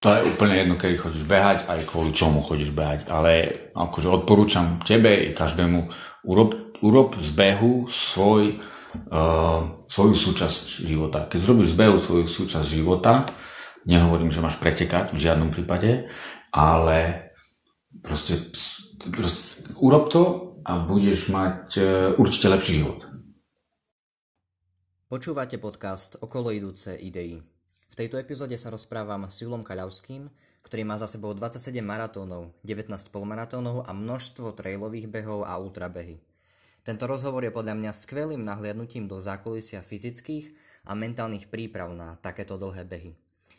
To je úplne jedno, kedy chodíš behať, aj kvôli čomu chodíš behať. Ale akože odporúčam tebe i každému, urob, urob z behu svoj, uh, svoju súčasť života. Keď zrobíš z behu svoju súčasť života, nehovorím, že máš pretekať v žiadnom prípade, ale proste, proste urob to a budeš mať uh, určite lepší život. Počúvate podcast Okolo idúce idei. V tejto epizóde sa rozprávam s Julom Kaľavským, ktorý má za sebou 27 maratónov, 19 polmaratónov a množstvo trailových behov a ultrabehy. Tento rozhovor je podľa mňa skvelým nahliadnutím do zákulisia fyzických a mentálnych príprav na takéto dlhé behy.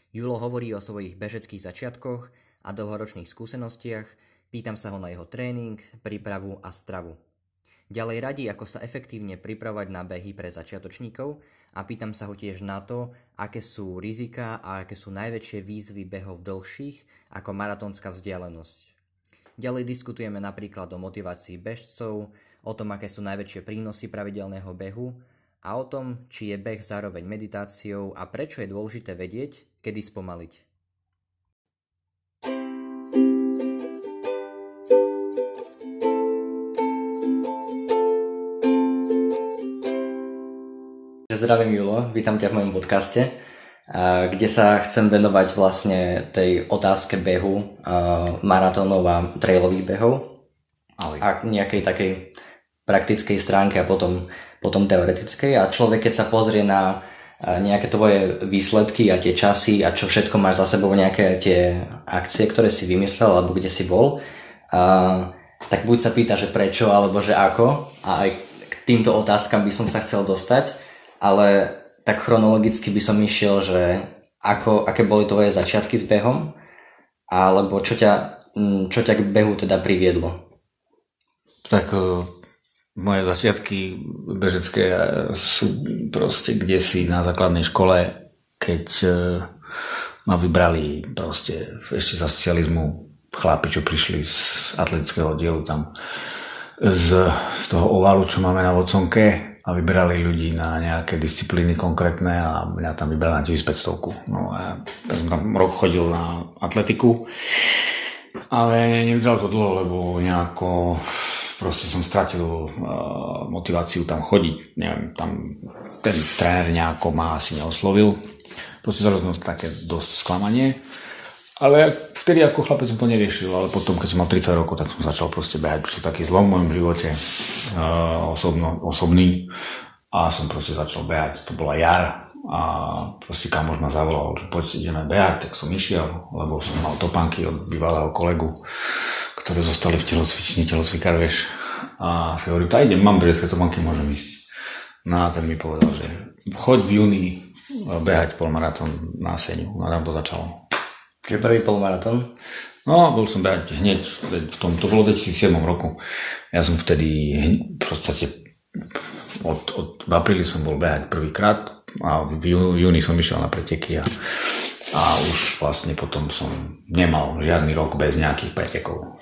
Julo hovorí o svojich bežeckých začiatkoch a dlhoročných skúsenostiach, pýtam sa ho na jeho tréning, prípravu a stravu. Ďalej radí, ako sa efektívne pripravovať na behy pre začiatočníkov a pýtam sa ho tiež na to, aké sú rizika a aké sú najväčšie výzvy behov dlhších ako maratónska vzdialenosť. Ďalej diskutujeme napríklad o motivácii bežcov, o tom, aké sú najväčšie prínosy pravidelného behu a o tom, či je beh zároveň meditáciou a prečo je dôležité vedieť, kedy spomaliť. Zdravím Julo, vítam ťa v mojom podcaste, kde sa chcem venovať vlastne tej otázke behu, maratónov a trailových behov a nejakej takej praktickej stránke a potom, potom teoretickej. A človek, keď sa pozrie na nejaké tvoje výsledky a tie časy a čo všetko máš za sebou, nejaké tie akcie, ktoré si vymyslel alebo kde si bol, a, tak buď sa pýta, že prečo alebo že ako a aj k týmto otázkam by som sa chcel dostať ale tak chronologicky by som išiel, že ako, aké boli tvoje začiatky s behom, alebo čo ťa, mm, čo ťa k behu teda priviedlo? Tak uh, moje začiatky bežecké e, sú proste kde si na základnej škole, keď uh, ma vybrali proste ešte za socializmu chlapi, čo prišli z atletického dielu tam z, z toho ovalu, čo máme na Voconke a vyberali ľudí na nejaké disciplíny konkrétne a mňa tam vybrali na 1500. No a ja som tam rok chodil na atletiku, ale nevydal to dlho, lebo nejako proste som stratil uh, motiváciu tam chodiť. Neviem, tam ten tréner nejako ma asi neoslovil. Proste zrazu také dosť sklamanie. Ale vtedy ako chlapec som to neriešil, ale potom, keď som mal 30 rokov, tak som začal proste behať. Prišiel taký zlom v mojom živote, uh, osobno, osobný a som proste začal behať. To bola jar a proste kamož ma zavolal, že poď ideme behať, tak som išiel, lebo som mal topánky od bývalého kolegu, ktorí zostali v telocvični, telocvikár, vieš. A si hovorím, tá idem, mám bežecké topánky, môžem ísť. No a ten mi povedal, že choď v júni behať polmaratón na Seniu. A tam to začalo. Čiže prvý polmaratón? No, bol som hneď v tom, to bolo v 2007 roku. Ja som vtedy v podstate od, od, v apríli som bol behať prvýkrát a v júni som išiel na preteky a, a už vlastne potom som nemal žiadny rok bez nejakých pretekov.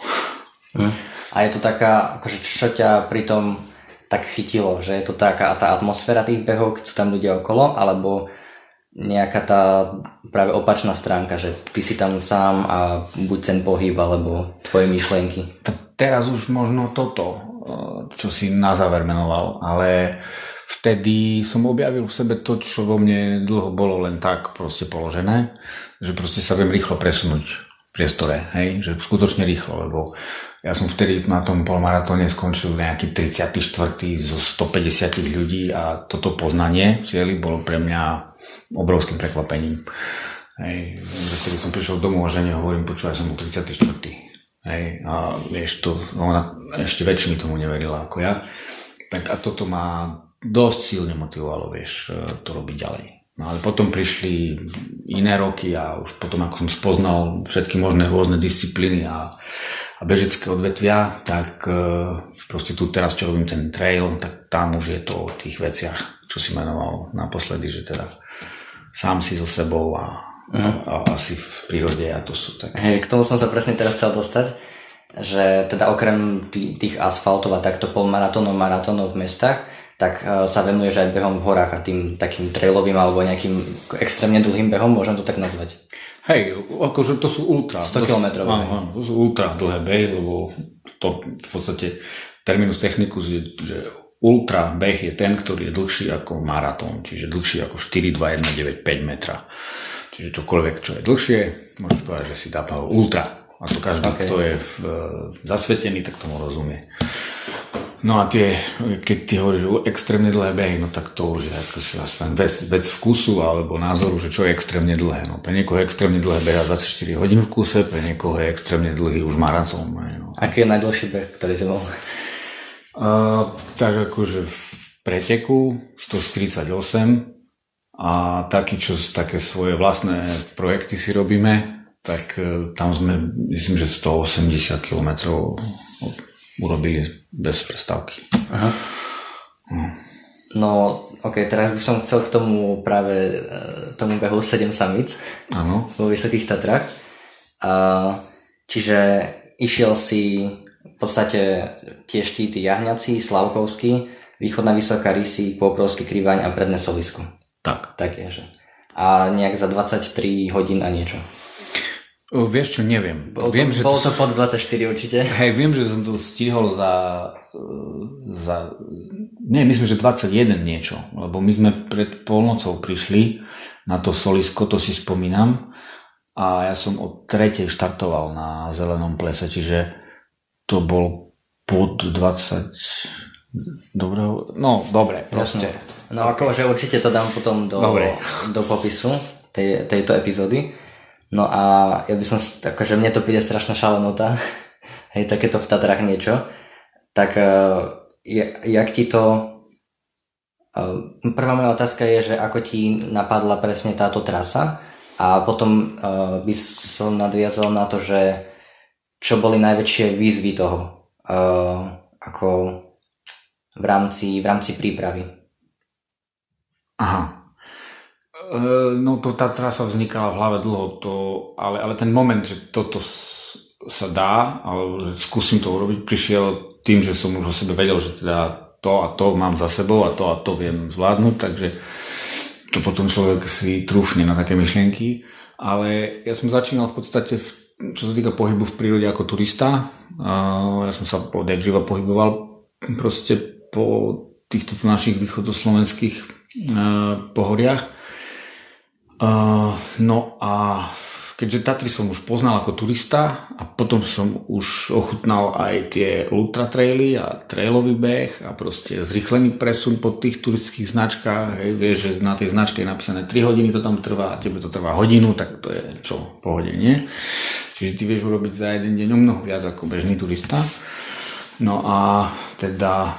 Hm. A je to taká, akože čo ťa pri tom tak chytilo, že je to taká tá atmosféra tých behov, keď sú tam ľudia okolo, alebo nejaká tá práve opačná stránka, že ty si tam sám a buď ten pohyb alebo tvoje myšlienky. Teraz už možno toto, eh, čo si na záver menoval, ale vtedy som objavil v sebe to, čo vo mne dlho bolo len tak proste položené, že proste sa viem rýchlo presunúť v priestore, hej, že skutočne rýchlo, lebo ja som vtedy na tom polmaratóne skončil nejaký 34. zo 150 ľudí a toto poznanie cieľi bolo pre mňa obrovským prekvapením. Hej, vtedy som prišiel domov a žene hovorím, počúvaj, som bol 34. Hej, a vieš, to, ona ešte väčšiny tomu neverila ako ja. Tak a toto ma dosť silne motivovalo, vieš, to robiť ďalej. No ale potom prišli iné roky a už potom, ako som spoznal všetky možné rôzne disciplíny a, a bežecké odvetvia, tak e, proste tu teraz, čo robím ten trail, tak tam už je to o tých veciach, čo si menoval naposledy, že teda sám si so sebou a, uh-huh. a, a asi v prírode a to sú také. Hej, k tomu som sa presne teraz chcel dostať, že teda okrem tých asfaltov a takto polmaratónov, maratónov v mestách, tak uh, sa venuješ aj behom v horách a tým takým trailovým alebo nejakým extrémne dlhým behom, môžem to tak nazvať. Hej, akože to sú ultra. 100 km. Áno, áno, to sú ultra dlhé behy, lebo to v podstate terminus technicus je, že ultra beh je ten, ktorý je dlhší ako maratón, čiže dlhší ako 4, 2, 1, 9, 5 metra. Čiže čokoľvek, čo je dlhšie, môžeš povedať, že si dá ultra. A to každý, okay. kto je v, zasvetený, tak tomu rozumie. No a tie, keď ty hovoríš o extrémne dlhé behy, no tak to už je ako len vec, vec vkusu alebo názoru, že čo je extrémne dlhé. No, pre niekoho je extrémne dlhé beha 24 hodín v kuse, pre niekoho je extrémne dlhý už maratón. No. Aký je najdlhší beh, ktorý si bol? Uh, tak akože v preteku 148 a taký, čo také svoje vlastné projekty si robíme, tak e, tam sme, myslím, že 180 km urobili bez prestávky. Aha. No. no, ok, teraz by som chcel k tomu práve e, tomu behu 7 samic ano. vo Vysokých Tatrách. A, čiže išiel si v podstate tie štíty Jahňací, Slavkovský, Východná Vysoká Rysy, Poprovský Krivaň a Predné Sovisko. Tak. Tak je, že. A nejak za 23 hodín a niečo. O, vieš čo, neviem. Bol, viem, to, že bolo to, to pod 24 určite. Hej, viem, že som to stihol za, za... Nie, myslím, že 21 niečo. Lebo my sme pred polnocou prišli na to solisko, to si spomínam. A ja som od tretej štartoval na zelenom plese, čiže to bol pod 20... Dobrého... No, dobre, proste. No akože určite to dám potom do, dobre. do popisu tej, tejto epizódy. No a ja by som, akože mne to príde strašná šalenota, hej, takéto v Tatrách niečo, tak uh, jak ti to... Uh, prvá moja otázka je, že ako ti napadla presne táto trasa a potom uh, by som nadviazal na to, že čo boli najväčšie výzvy toho, uh, ako v rámci, v rámci prípravy. Aha. Eh, no to tá trasa vznikala v hlave dlho, to, ale, ale ten moment, že toto sa dá, alebo že skúsim to urobiť, prišiel tým, že som už o sebe vedel, že teda to a to mám za sebou a to a to viem zvládnuť, takže to potom človek si trúfne na také myšlienky. Ale ja som začínal v podstate, v, čo sa týka pohybu v prírode ako turista. Ja som sa odjak živa pohyboval proste po týchto našich východoslovenských eh, pohoriach Uh, no a keďže Tatry som už poznal ako turista a potom som už ochutnal aj tie ultra traily a trailový beh a proste zrychlený presun po tých turistických značkách. Hej, vieš, že na tej značke je napísané 3 hodiny to tam trvá a tebe to trvá hodinu, tak to je čo, pohode, nie? Čiže ty vieš urobiť za jeden deň o mnoho viac ako bežný turista. No a teda e,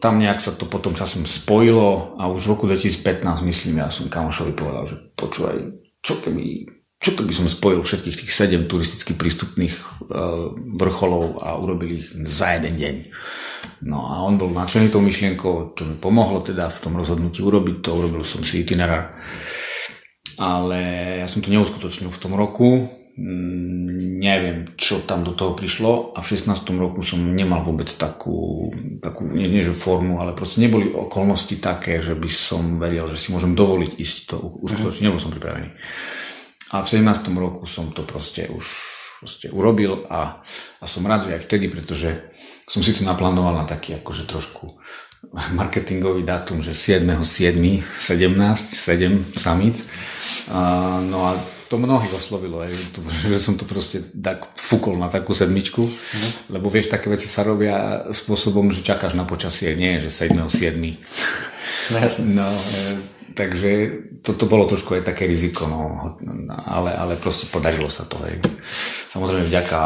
tam nejak sa to potom časom spojilo a už v roku 2015 myslím, ja som kamošovi povedal, že počúvaj, čo keby, čo keby som spojil všetkých tých 7 turisticky prístupných uh, vrcholov a urobil ich za jeden deň. No a on bol nadšený tou myšlienkou, čo mi pomohlo teda v tom rozhodnutí urobiť to, urobil som si itinerár. Ale ja som to neuskutočnil v tom roku, neviem, čo tam do toho prišlo a v 16. roku som nemal vôbec takú, takú nie, nie že formu, ale proste neboli okolnosti také, že by som vedel, že si môžem dovoliť ísť to uskutočniť, nebol som pripravený. A v 17. roku som to proste už proste urobil a, a som rád, že aj vtedy, pretože som si to naplánoval na taký akože trošku marketingový dátum, že 7.7. 17, 7 samíc. A, no a to mnohých oslovilo, aj, to, že som to proste tak fúkol na takú sedmičku, mm. lebo vieš, také veci sa robia spôsobom, že čakáš na počasie, nie, že 7. 7. No, e, takže toto to bolo trošku aj také riziko, no, ale, ale proste podarilo sa to. Aj. Samozrejme vďaka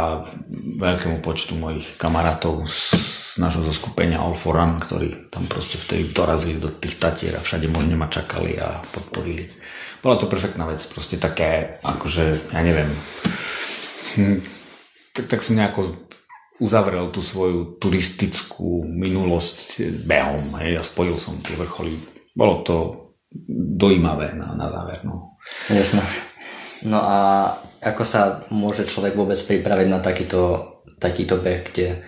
veľkému počtu mojich kamarátov z nášho zoskupenia All for Run, ktorí tam proste vtedy dorazili do tých tatier a všade možne ma čakali a podporili bola to perfektná vec, proste také, akože, ja neviem, hm, tak, tak som nejako uzavrel tú svoju turistickú minulosť behom, hej, a spojil som tie vrcholy. Bolo to dojímavé na, na záver, no. Jasné. No a ako sa môže človek vôbec pripraviť na takýto, takýto beh, kde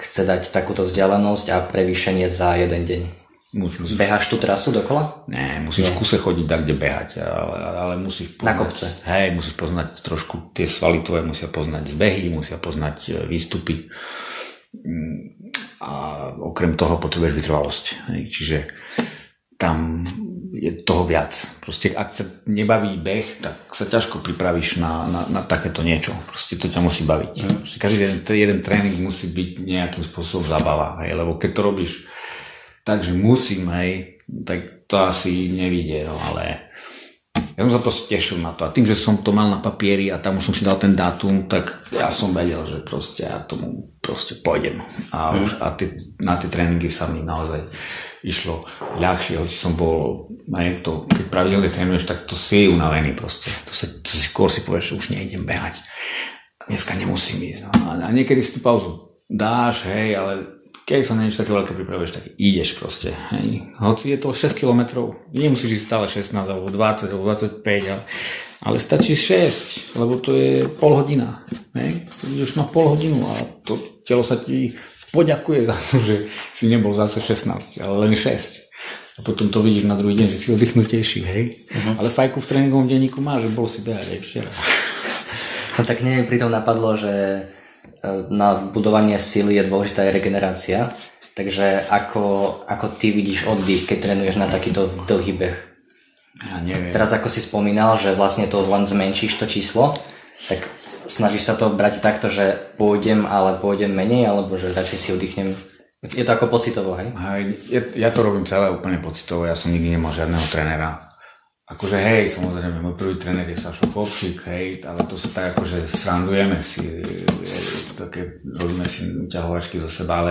chce dať takúto vzdialenosť a prevýšenie za jeden deň? Musíš, musíš... Tú trasu dokola? Nie, musíš v kuse chodiť tak, kde behať, ale, ale musíš poznať... Na kopce. Hej, musíš poznať trošku tie svaly tvoje, musia poznať zbehy, musia poznať e, výstupy mm, a okrem toho potrebuješ vytrvalosť. Čiže tam je toho viac. Proste ak ťa nebaví beh, tak sa ťažko pripravíš na, na, na takéto niečo. Proste to ťa musí baviť. Mm. Proste každý jeden, jeden tréning musí byť nejakým spôsobom zabava, hej, lebo keď to robíš takže musím, hej, tak to asi nevidie, no ale ja som sa proste tešil na to a tým, že som to mal na papieri a tam už som si dal ten dátum, tak ja som vedel, že proste ja tomu proste pôjdem a, už, a tie, na tie tréningy sa mi naozaj išlo ľahšie, hoci som bol, aj to, keď pravidelne trénuješ, tak to si unavený proste, to, sa, to si skôr si povieš, že už nejdem behať, dneska nemusím ísť no, a, a niekedy si tú pauzu dáš, hej, ale keď sa na niečo také veľké pripravuješ, tak ideš proste. Hej. Hoci je to 6 km, nemusíš ísť stále 16 alebo 20 alebo 25, ale, ale stačí 6, lebo to je pol hodina. Hej. Ideš na pol hodinu a to telo sa ti poďakuje za to, že si nebol zase 16, ale len 6. A potom to vidíš na druhý deň, že si oddychnutejší, hej. Uh-huh. Ale fajku v tréningovom denníku má, že bol si behať aj včera. No tak nie pri tom napadlo, že na budovanie sily je dôležitá aj regenerácia. Takže ako, ako ty vidíš oddych, keď trénuješ na takýto dlhý beh? Ja neviem. Teraz ako si spomínal, že vlastne to len zmenšíš to číslo, tak snažíš sa to brať takto, že pôjdem, ale pôjdem menej, alebo že radšej si oddychnem je to ako pocitovo, hej? hej ja, ja to robím celé úplne pocitovo, ja som nikdy nemal žiadneho trénera akože hej, samozrejme, môj prvý tréner je Sašo Kopčík, hej, ale to sa tak akože srandujeme si, je, také, robíme si ťahovačky zo seba, ale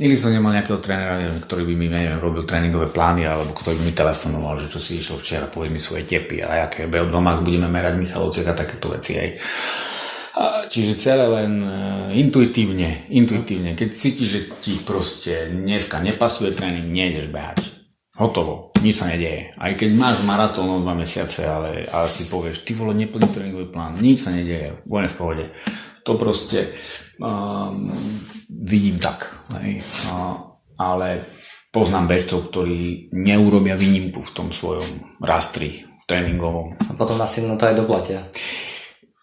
nikdy som nemal nejakého trénera, ktorý by mi, neviem, robil tréningové plány, alebo ktorý by mi telefonoval, že čo si išiel včera, povedz mi svoje tepy a aké v domách budeme merať Michalovcek a takéto veci, hej. Čiže celé len uh, intuitívne, intuitívne. Keď cítiš, že ti proste dneska nepasuje tréning, nejdeš behať hotovo, nič sa nedieje. Aj keď máš maratón o dva mesiace, ale, ale si povieš, ty vole, neplný tréningový plán, nič sa nedieje, úplne v pohode. To proste um, vidím tak. Hej. Uh, ale poznám bežcov, ktorí neurobia výnimku v tom svojom rastri tréningovom. A potom asi to aj doplatia.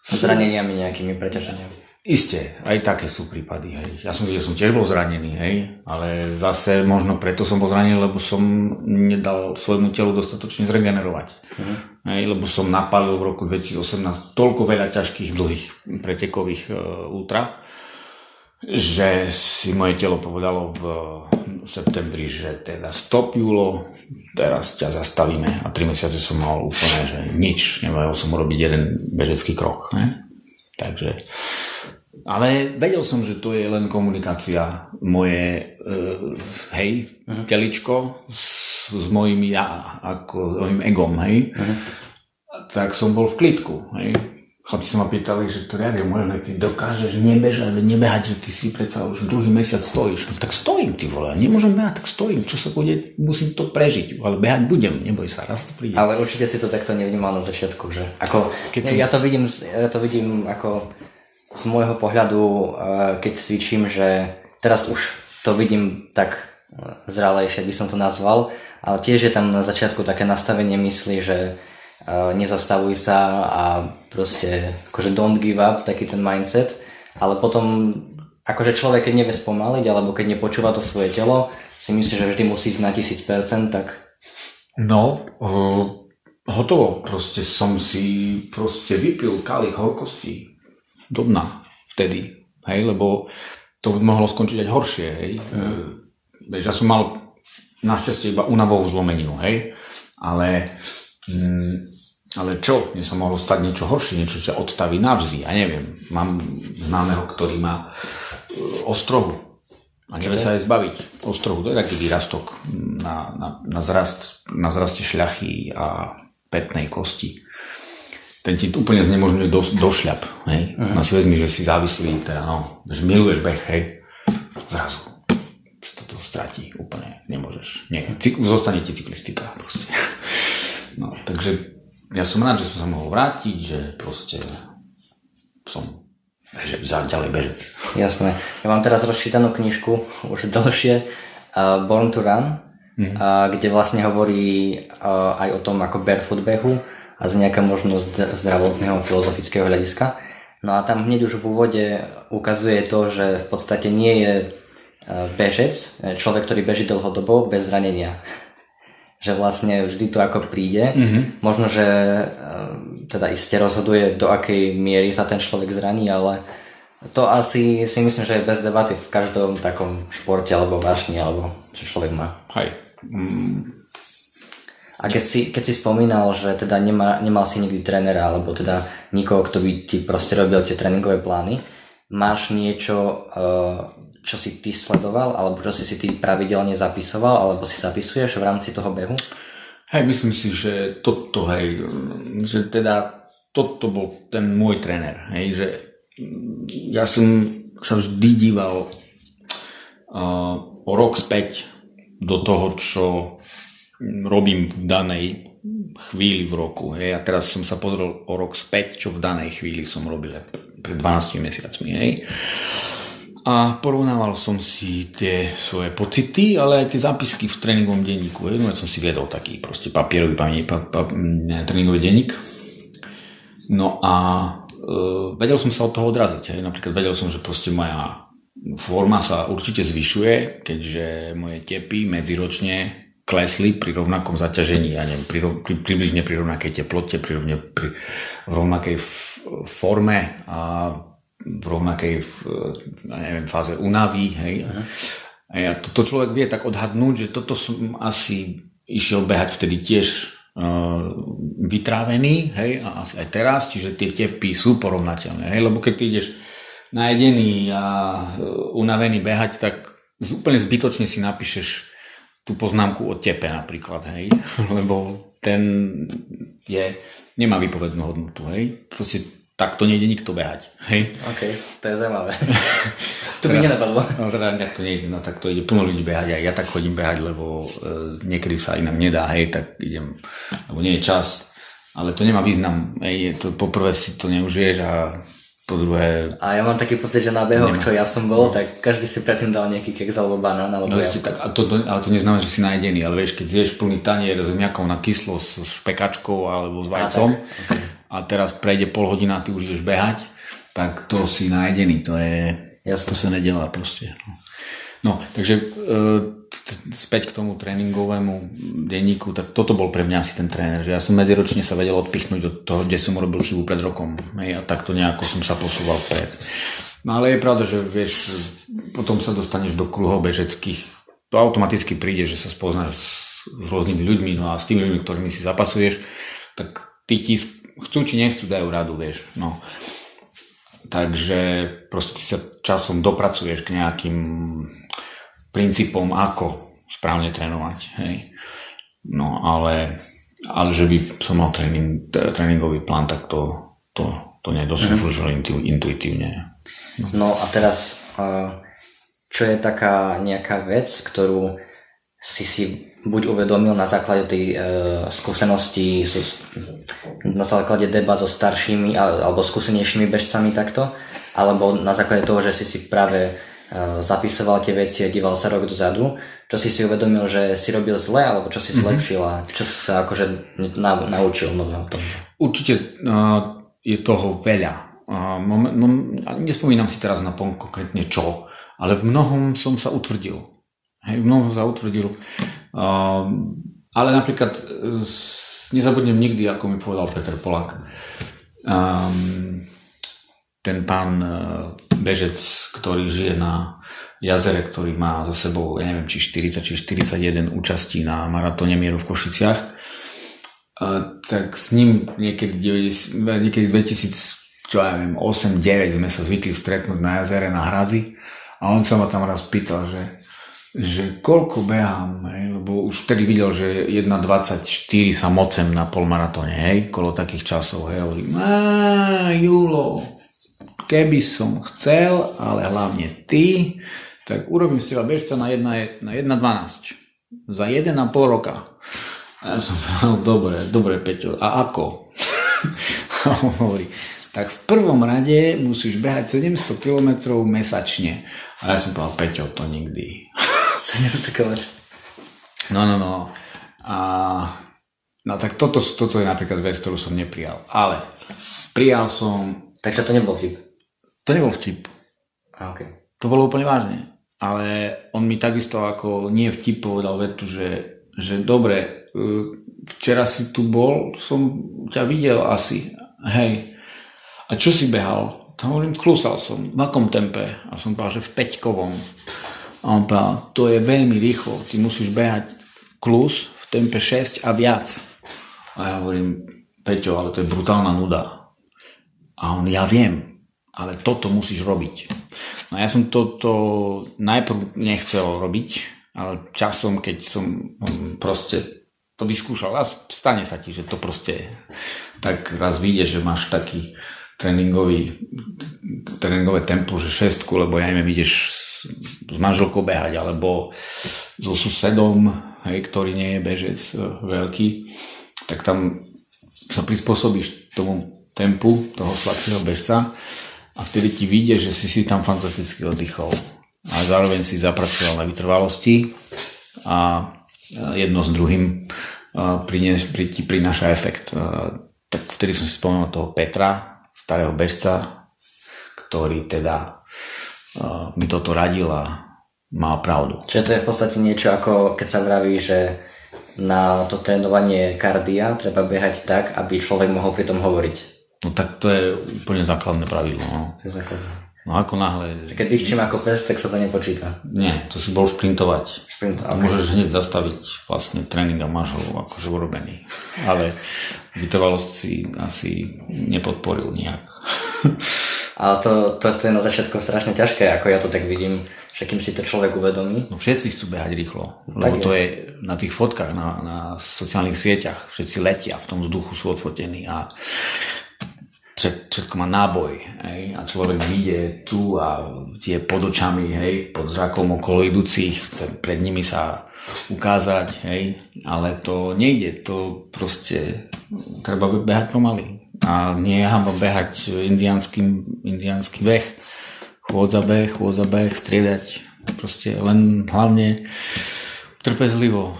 Zraneniami nejakými preťaženiami. Isté, aj také sú prípady. Hej. Ja som videl, som tiež bol zranený, hej, ale zase možno preto som bol zranený, lebo som nedal svojmu telu dostatočne zregenerovať. Uh-huh. Hej, lebo som napalil v roku 2018 toľko veľa ťažkých dlhých pretekových uh, ultra, že si moje telo povedalo v septembri, že teda stop Julo, teraz ťa zastavíme a tri mesiace som mal úplne, že nič, nemohol som urobiť jeden bežecký krok. Hej. Takže ale vedel som, že to je len komunikácia moje, uh, hej, uh-huh. teličko s, s mojim ja, ako s mojim egom, hej. Uh-huh. Tak som bol v klidku, hej. Chlapci sa ma pýtali, že to je možné, ty dokážeš nebežať, nebehať, že ty si predsa už druhý mesiac stojíš. No, tak stojím, ty vole, nemôžem behať, tak stojím, čo sa bude, musím to prežiť, ale behať budem, neboj sa, raz to príde. Ale určite si to takto nevnímal na začiatku, že? Ako, Keď som... ja, to vidím, ja to vidím ako z môjho pohľadu, eh, keď cvičím, že teraz už to vidím tak eh, zralejšie, by som to nazval, ale tiež je tam na začiatku také nastavenie mysli, že nezastavuj sa a proste akože don't give up, taký ten mindset, ale potom akože človek, keď nevie spomaliť alebo keď nepočúva to svoje telo, si myslí, že vždy musí ísť na 1000%, tak... No, uh, hotovo. Proste som si proste vypil kalich horkosti do dna vtedy, hej, lebo to by mohlo skončiť aj horšie, hej. Mm. ja som mal našťastie iba unavovú zlomeninu, hej, ale, mm, ale čo, mne sa mohlo stať niečo horšie, niečo ťa odstaví navždy, ja neviem, mám známeho, ktorý má e, ostrohu. A nevie sa aj zbaviť. Ostrohu, to je taký výrastok na, na, na, zrast, na zraste šľachy a petnej kosti. Ten ti úplne znemožňuje do, došľap, hej. Uh-huh. No si vezmi, že si závislý, teda no, že miluješ beh, hej, zrazu. To stratí úplne, nemôžeš. Nie, Cyk, zostane ti cyklistika proste. No, takže ja som rád, že som sa mohol vrátiť, že proste som bežec, ďalej bežec. Jasné. Ja mám teraz rozčítanú knižku, už dlhšie, uh, Born to Run mm. a, kde vlastne hovorí a, aj o tom ako barefoot behu a z nejaká možnosť zdravotného filozofického hľadiska. No a tam hneď už v úvode ukazuje to, že v podstate nie je e, bežec, človek, ktorý beží dlhodobo bez zranenia. Že vlastne vždy to ako príde. Mm-hmm. Možno, že e, teda iste rozhoduje, do akej miery sa ten človek zraní, ale to asi si myslím, že je bez debaty v každom takom športe alebo vášni, alebo čo človek má. Hej. Mm. A keď si, keď si spomínal, že teda nemá, nemal si nikdy trénera, alebo teda nikoho, kto by ti proste robil tie tréningové plány, máš niečo, eh, čo si ty sledoval, alebo čo si si ty pravidelne zapisoval, alebo si zapisuješ v rámci toho behu? Hej, myslím si, že toto, hej, že teda toto bol ten môj tréner, hej, že ja som sa vždy díval uh, o rok späť do toho, čo robím v danej chvíli v roku. Hej. A teraz som sa pozrel o rok späť, čo v danej chvíli som robil pred 12 mesiacmi. Hej. A porovnával som si tie svoje pocity, ale aj tie zápisky v tréningovom denníku. Ja som si viedol taký proste papierový pa, pa, ne, tréningový denník. No a uh, vedel som sa od toho odraziť. Hej. Napríklad vedel som, že proste moja forma sa určite zvyšuje, keďže moje tepy medziročne klesli pri rovnakom zaťažení, ja neviem, pri, pri, približne pri rovnakej teplote, pri, pri rovnakej f, forme a v rovnakej ja neviem, fáze unavy. Hej. Uh-huh. A toto človek vie tak odhadnúť, že toto som asi išiel behať vtedy tiež vytrávený, hej, a asi aj teraz, čiže tie tepy sú porovnateľné, hej, lebo keď ty ideš najedený a e, unavený behať, tak úplne zbytočne si napíšeš tú poznámku o tepe napríklad, hej, lebo ten je, nemá výpovednú hodnotu, hej, proste tak to nejde nikto behať, hej. OK, to je zaujímavé. to by nenapadlo. No teda nejak to nejde, no tak to ide plno ľudí behať, aj ja tak chodím behať, lebo e, niekedy sa inak nedá, hej, tak idem, lebo nie je čas, ale to nemá význam, hej, to poprvé si to neužiješ a po druhé... A ja mám taký pocit, že na behoch, čo ja som bol, no. tak každý si predtým dal nejaký keks alebo banán alebo no, tak, a to, to, ale to neznamená, že si najedený, ale vieš, keď zješ plný tanier s nejakou na kyslo s špekačkou alebo s vajcom a. a teraz prejde pol hodina a ty už ideš behať, tak to si najedený, to je... Jasne. To sa nedelá proste. No. No, takže e, späť k tomu tréningovému denníku, tak toto bol pre mňa asi ten tréner, že ja som medziročne sa vedel odpichnúť od toho, kde som robil chybu pred rokom. Hej, a takto nejako som sa posúval vpred. No ale je pravda, že vieš, potom sa dostaneš do kruhov bežeckých, to automaticky príde, že sa spoznáš s, s rôznymi ľuďmi, no a s tými ľuďmi, ktorými si zapasuješ, tak tí ti chcú či nechcú dajú radu, vieš. No. Takže proste ty sa časom dopracuješ k nejakým princípom, ako správne trénovať. Hej. No ale, ale že by som mal tréning, tréningový plán, tak to, to, to nedosúžil mm-hmm. intuitívne. No. no a teraz, čo je taká nejaká vec, ktorú si si buď uvedomil na základe tej e, skúsenosti, so, na základe debat so staršími alebo skúsenejšími bežcami takto, alebo na základe toho, že si si práve Eh, zapisoval tie veci a díval sa rok dozadu, čo si si uvedomil, že si robil zle, alebo čo si mm-hmm. zlepšil a čo si sa akože na, naučil nové o tom? Určite uh, je toho veľa. Uh, moment, mom, nespomínam si teraz na konkrétne čo, ale v mnohom som sa utvrdil. Hej, v mnohom sa utvrdil. Uh, ale napríklad uh, nezabudnem nikdy, ako mi povedal Peter Polak. Um, ten pán e, bežec, ktorý žije na jazere, ktorý má za sebou, ja neviem, či 40, či 41 účastí na maratóne mieru v Košiciach, e, tak s ním niekedy, 90, niekedy 2000, čo ja neviem, 8-9 sme sa zvykli stretnúť na jazere na Hradzi a on sa ma tam raz pýtal, že, že koľko behám, hej, lebo už vtedy videl, že 1.24 sa mocem na polmaratóne, hej, kolo takých časov, hej, hovorím, Julo, keby som chcel, ale hlavne ty, tak urobím z teba bežca na 1.12. Na 1, za 1,5 roka. A ja som povedal, dobre, dobre Peťo, a ako? a on hovorí, tak v prvom rade musíš behať 700 km mesačne. A ja som povedal, Peťo, to nikdy. 700 km. No, no, no. A, no tak toto, toto je napríklad vec, ktorú som neprijal. Ale prijal som... Takže to nebol vtip? To nebol vtip. A, okay. To bolo úplne vážne. Ale on mi takisto ako nie vtip povedal vetu, že, že dobre, e, včera si tu bol, som ťa videl asi. Hej. A čo si behal? To hovorím, klusal som. V akom tempe? A som povedal, že v peťkovom. A on povedal, to je veľmi rýchlo. Ty musíš behať klus v tempe 6 a viac. A ja hovorím, Peťo, ale to je brutálna nuda. A on, ja viem, ale toto musíš robiť. No ja som toto najprv nechcel robiť, ale časom, keď som proste to vyskúšal, a stane sa ti, že to proste tak raz vyjde, že máš taký tréningový, tréningové tempo, že šestku, lebo ja neviem, ideš s, s manželkou behať, alebo so susedom, hej, ktorý nie je bežec e, veľký, tak tam sa prispôsobíš tomu tempu toho slabšieho bežca a vtedy ti vyjde, že si si tam fantasticky oddychol. A zároveň si zapracoval na vytrvalosti a jedno s druhým ti prináša efekt. Tak vtedy som si spomenul toho Petra, starého bežca, ktorý teda uh, mi toto radil a mal pravdu. Čiže to je v podstate niečo ako keď sa vraví, že na to trénovanie kardia treba behať tak, aby človek mohol pri tom hovoriť. No tak to je úplne základné pravidlo. No. To je základné. No ako náhle... Keď dýchčím ako pes, tak sa to nepočíta. Nie, to si bol šprintovať. Šprintovať. A môžeš hneď zastaviť vlastne tréning a máš ho akože urobený. Ale vytrvalosť si asi nepodporil nejak. Ale to, to, to je na začiatku strašne ťažké, ako ja to tak vidím, že kým si to človek uvedomí. No všetci chcú behať rýchlo, lebo to je na tých fotkách, na, na sociálnych sieťach, všetci letia, v tom vzduchu sú odfotení a všetko má náboj, hej, a človek vyjde tu a tie pod očami, hej, pod zrakom okolo idúcich, chce pred nimi sa ukázať, hej, ale to nejde, to proste treba behať pomaly. A nie hamba behať indianský, indianský beh, chôdza beh, chôdza beh, striedať, proste len hlavne trpezlivo,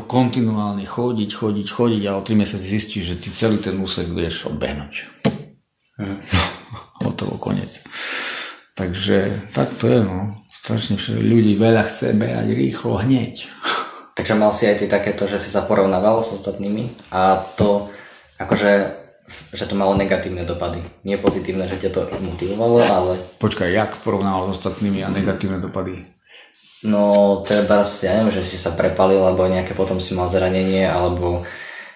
kontinuálne chodiť, chodiť, chodiť a o 3 mesiace zistíš, že ty celý ten úsek vieš odbehnúť. Hmm. Hotovo, koniec. Takže tak to je, no. Strašne ľudí veľa chce behať rýchlo hneď. Takže mal si aj ty takéto, že si sa porovnával s ostatnými a to akože že to malo negatívne dopady. Nie pozitívne, že ťa to motivovalo, ale... Počkaj, jak porovnával s ostatnými a negatívne dopady? No, treba, ja neviem, že si sa prepalil, alebo nejaké potom si mal zranenie, alebo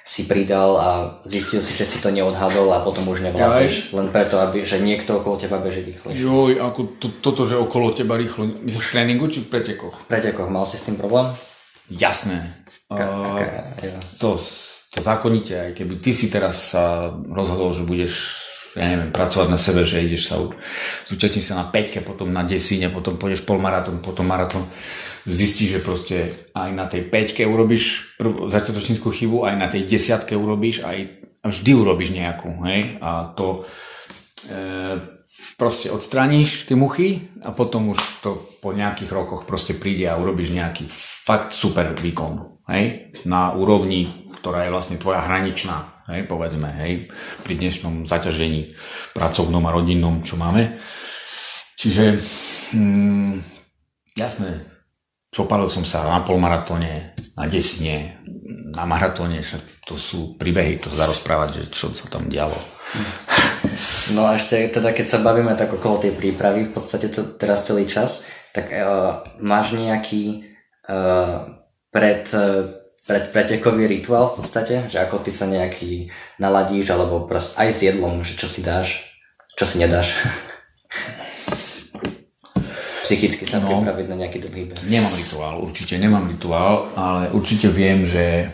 si pridal a zistil si, že si to neodhadol a potom už nevládzeš. Len preto, aby, že niekto okolo teba beží rýchlo. Joj, ako to, toto, že okolo teba rýchlo, myslíš v tréningu či v pretekoch? V pretekoch, mal si s tým problém? Jasné. Ka, ka, ja. to, to zákonite, aj keby ty si teraz sa rozhodol, že budeš ja neviem, pracovať na sebe, že ideš sa, zúčastníš sa na 5 potom na desíne, potom pôjdeš polmaratón, potom maratón, zistíš, že proste aj na tej 5 urobíš začiatočníckú chybu, aj na tej desiatke urobíš, aj vždy urobíš nejakú, hej, a to e, proste odstraníš tie muchy a potom už to po nejakých rokoch proste príde a urobíš nejaký fakt super výkon, hej, na úrovni, ktorá je vlastne tvoja hraničná, hej, povedzme, hej, pri dnešnom zaťažení pracovnom a rodinnom, čo máme. Čiže, mm, jasné, čopalil som sa na polmaratóne, na desine, na maratóne, však to sú príbehy, to sa dá rozprávať, že čo sa tam dialo. No a ešte teda, keď sa bavíme tak okolo tej prípravy, v podstate to teraz celý čas, tak uh, máš nejaký uh, pred uh, pred pretekový rituál v podstate, že ako ty sa nejaký naladíš, alebo prost aj s jedlom, že čo si dáš, čo si nedáš. Psychicky sa no, pripraviť na nejaký dlhý beh. Nemám rituál, určite nemám rituál, ale určite viem, že,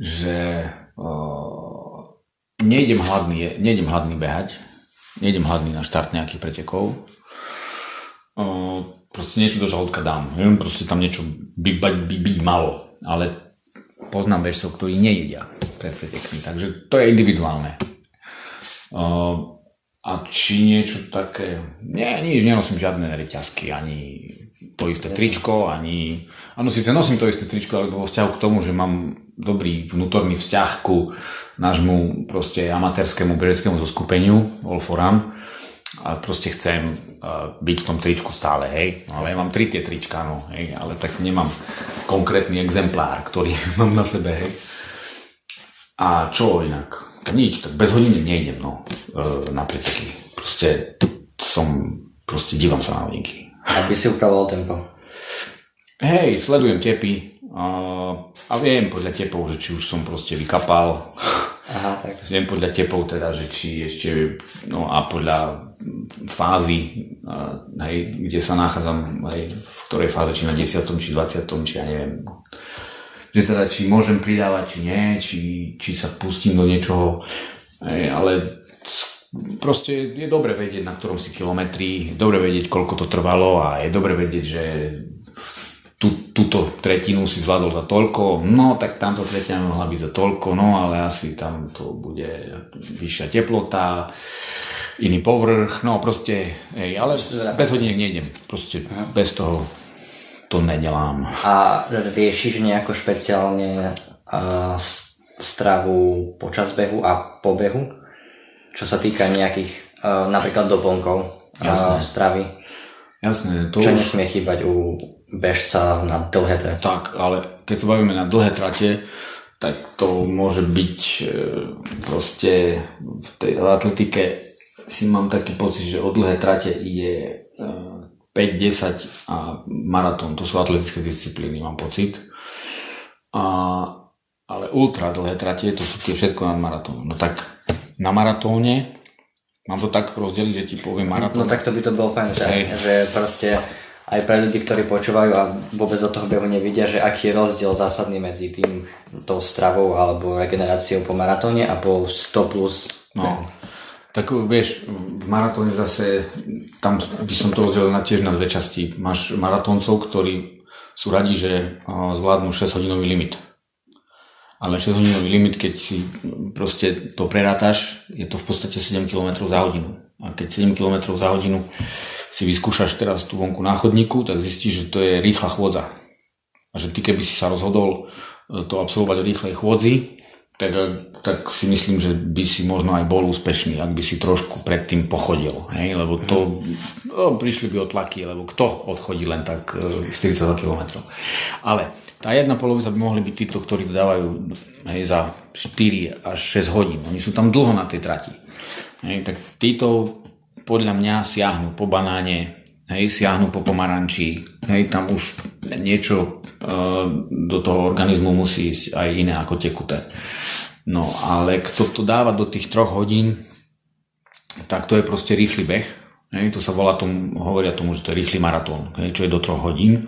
že uh, nejdem, hladný, nejdem hladný behať, nejdem hladný na štart nejakých pretekov. Uh, proste niečo do žalúdka dám. Viem, proste tam niečo by, by, by byť malo. Ale poznám bežcov, ktorí nejedia pretekmi, takže to je individuálne. Uh, a či niečo také... Nie, nič, nenosím žiadne reťazky, ani to isté tričko, ani, Áno, síce nosím to isté tričko, ale vo vzťahu k tomu, že mám dobrý vnútorný vzťah ku nášmu proste amatérskému bežeckému zoskupeniu All for Run a proste chcem uh, byť v tom tričku stále, hej. Ale ja mám tri tie trička, no, hej, ale tak nemám konkrétny exemplár, ktorý mám na sebe, hej. A čo inak? Nič, tak bez hodiny nejdem, no, uh, na preteky. Proste som, proste dívam sa na hodinky. Aby si upravoval tempo. Hej, sledujem tepy uh, a viem podľa tepov, že či už som proste vykapal. Aha, tak. Viem podľa tepov teda, že či ešte, no a podľa fázy, hej, kde sa nachádzam, hej, v ktorej fáze, či na 10. či 20. či ja neviem. Že teda, či môžem pridávať, či nie, či, či sa pustím do niečoho, hej, ale proste je dobre vedieť, na ktorom si kilometri, je dobre vedieť, koľko to trvalo a je dobre vedieť, že tú, túto tretinu si zvládol za toľko, no tak tamto tretina mohla byť za toľko, no ale asi tam to bude vyššia teplota, iný povrch, no proste, hej, ale bez hodiniek nejdem, proste Aha. bez toho to nedelám. A riešiš nejako špeciálne uh, stravu počas behu a po behu? Čo sa týka nejakých uh, napríklad doplnkov uh, stravy? Jasné, to Čo už... nesmie chýbať u bežca na dlhé trate. Tak, ale keď sa bavíme na dlhé trate, tak to môže byť e, proste v tej atletike si mám taký pocit, že o dlhé trate je 5, 10 a maratón. To sú atletické disciplíny, mám pocit. A, ale ultra dlhé trate, to sú tie všetko nad maratón. No tak na maratóne mám to tak rozdeliť, že ti poviem maratón. No tak to by to bolo fajn, že, že proste aj pre ľudí, ktorí počúvajú a vôbec do toho behu nevidia, že aký je rozdiel zásadný medzi tým tou stravou alebo regeneráciou po maratóne a po 100 plus. No. Tak vieš, v maratóne zase, tam by som to rozdelil na tiež na dve časti. Máš maratóncov, ktorí sú radi, že zvládnu 6 hodinový limit. Ale 6 hodinový limit, keď si proste to prerátaš, je to v podstate 7 km za hodinu. A keď 7 km za hodinu si vyskúšaš teraz tú vonku na chodníku, tak zistíš, že to je rýchla chôdza. A že ty keby si sa rozhodol e, to absolvovať v rýchlej chôdzi, tak, e, tak si myslím, že by si možno aj bol úspešný, ak by si trošku predtým pochodil. Hej? Lebo to, no, prišli by o tlaky, lebo kto odchodí len tak 42 e, km. Ale tá jedna polovica by mohli byť títo, ktorí dávajú hej, za 4 až 6 hodín. Oni sú tam dlho na tej trati. Hej, tak títo podľa mňa siahnu po banáne, hej, siahnu po pomaranči, hej, tam už niečo e, do toho organizmu musí ísť aj iné ako tekuté. No ale kto to dáva do tých troch hodín, tak to je proste rýchly beh. Hej, to sa volá tomu, hovoria tomu, že to je rýchly maratón, hej, čo je do troch hodín.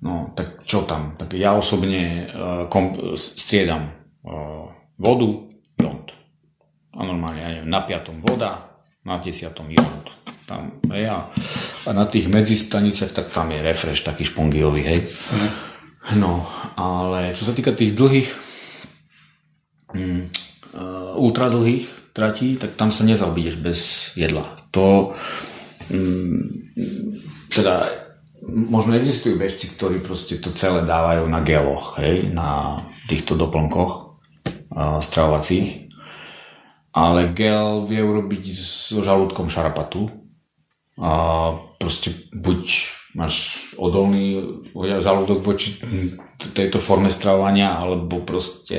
No, tak čo tam? Tak ja osobne uh, kom, striedam uh, vodu, jont. A normálne, ja neviem, na piatom voda, na 10. jont. Tam, ja. A na tých medzistaniciach, tak tam je refresh taký špongiový, hej. Mm. No, ale čo sa týka tých dlhých, um, uh, ultradlhých tratí, tak tam sa nezaobídeš bez jedla. To, um, teda, možno existujú bežci, ktorí proste to celé dávajú na geloch, hej, na týchto doplnkoch uh, stravovacích ale gel vie urobiť so žalúdkom šarapatu a proste buď máš odolný žalúdok voči tejto forme stravovania, alebo proste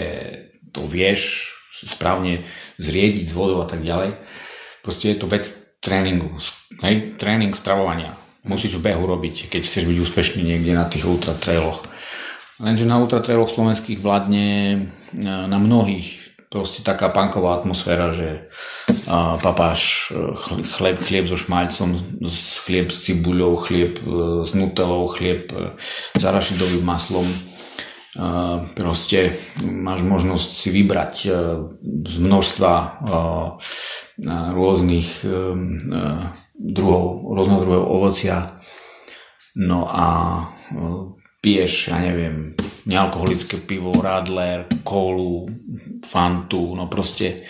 to vieš správne zriediť s vodou a tak ďalej. Proste je to vec tréningu, hej? tréning stravovania. Musíš v behu robiť, keď chceš byť úspešný niekde na tých ultra. Lenže na ultra slovenských vládne e, na mnohých proste taká punková atmosféra, že uh, papáš e, chlieb, chlieb so šmaľcom, chlieb s cibuľou, chlieb uh, s nutelou, chlieb uh, s arašidovým maslom. Uh, proste máš možnosť si vybrať uh, z množstva uh, rôznych uh, druhov, rôzneho druhého ovocia. No a piješ, ja neviem, nealkoholické pivo, radler, kolu, fantu, no proste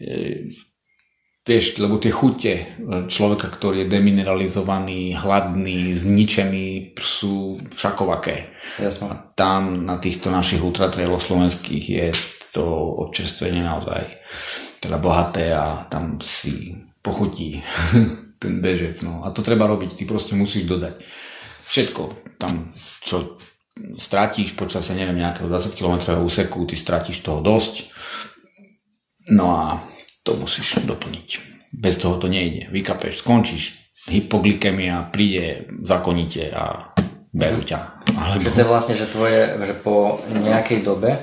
e, vieš, lebo tie chute e, človeka, ktorý je demineralizovaný, hladný, zničený, sú všakovaké. Jasno. A tam na týchto našich ultratrailoch slovenských je to občerstvenie naozaj teda bohaté a tam si pochutí ten bežec. No. A to treba robiť, ty proste musíš dodať všetko. Tam, čo stratíš počas, ja neviem, nejakého 20 km úseku, ty stratíš toho dosť. No a to musíš doplniť. Bez toho to nejde. Vykapeš, skončíš, hypoglykemia príde zakonite a berú ťa. Alebo... Že to je vlastne, že tvoje, že po nejakej dobe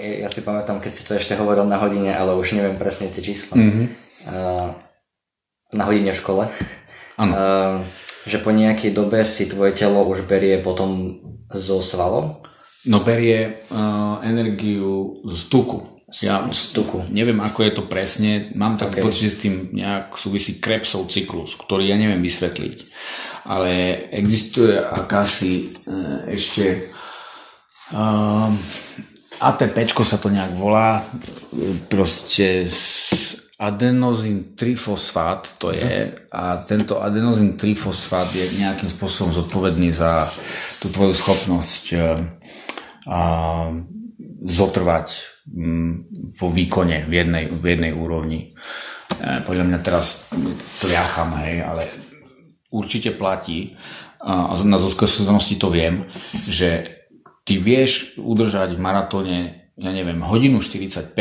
ja si pamätám, keď si to ešte hovoril na hodine, ale už neviem presne tie čísla. Mm-hmm. Na hodine v škole. Ano. Že po nejakej dobe si tvoje telo už berie potom zo svalov? No berie uh, energiu z tuku. Ja z tuku. neviem, ako je to presne. Mám tak okay. pocit, že s tým nejak súvisí Krebsov cyklus, ktorý ja neviem vysvetliť. Ale existuje akási uh, ešte uh, ATP sa to nejak volá, proste adenozín trifosfát to je a tento adenozín trifosfát je nejakým spôsobom zodpovedný za tú tvoju schopnosť a, eh, a, zotrvať mm, vo výkone v jednej, v jednej úrovni. E, podľa mňa teraz tliacham, hej, ale určite platí a na zo skúsenosti to viem, že ty vieš udržať v maratóne, ja neviem, hodinu 45,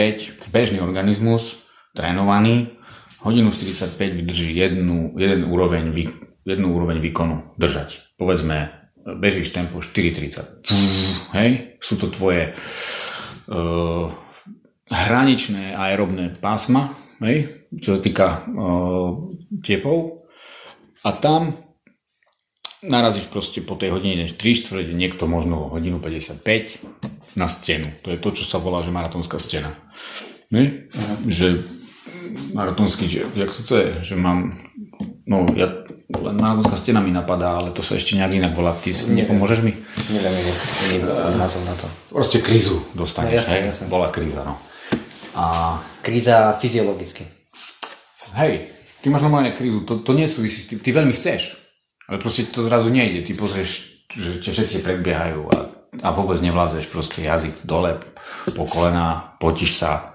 bežný organizmus, trénovaný, hodinu 45 vydrží jednu, jeden úroveň, jednu úroveň výkonu držať. Povedzme, bežíš tempo 4.30. Hej, sú to tvoje uh, hraničné aerobné pásma, hej, čo sa týka uh, tepov. A tam narazíš proste po tej hodine 3 čtvrte, niekto možno hodinu 55 na stenu. To je to, čo sa volá, že maratónska stena. Ne? Že maratónsky, že, jak to, to je, že mám, no ja, len maratónska stena mi napadá, ale to sa ešte nejak inak volá. Ty si, nepomôžeš mi? Neviem, neviem, názov na to. Proste krízu dostaneš, no, jasne, hej? Jasne. Bola kríza, no. A... Kríza fyziologicky. Hej, ty máš normálne krízu, to, to nesúvisí, ty, ty veľmi chceš, ale proste to zrazu nejde. Ty pozrieš, že ťa všetci predbiehajú a, a vôbec nevlázeš proste jazyk dole po kolena, potíš sa.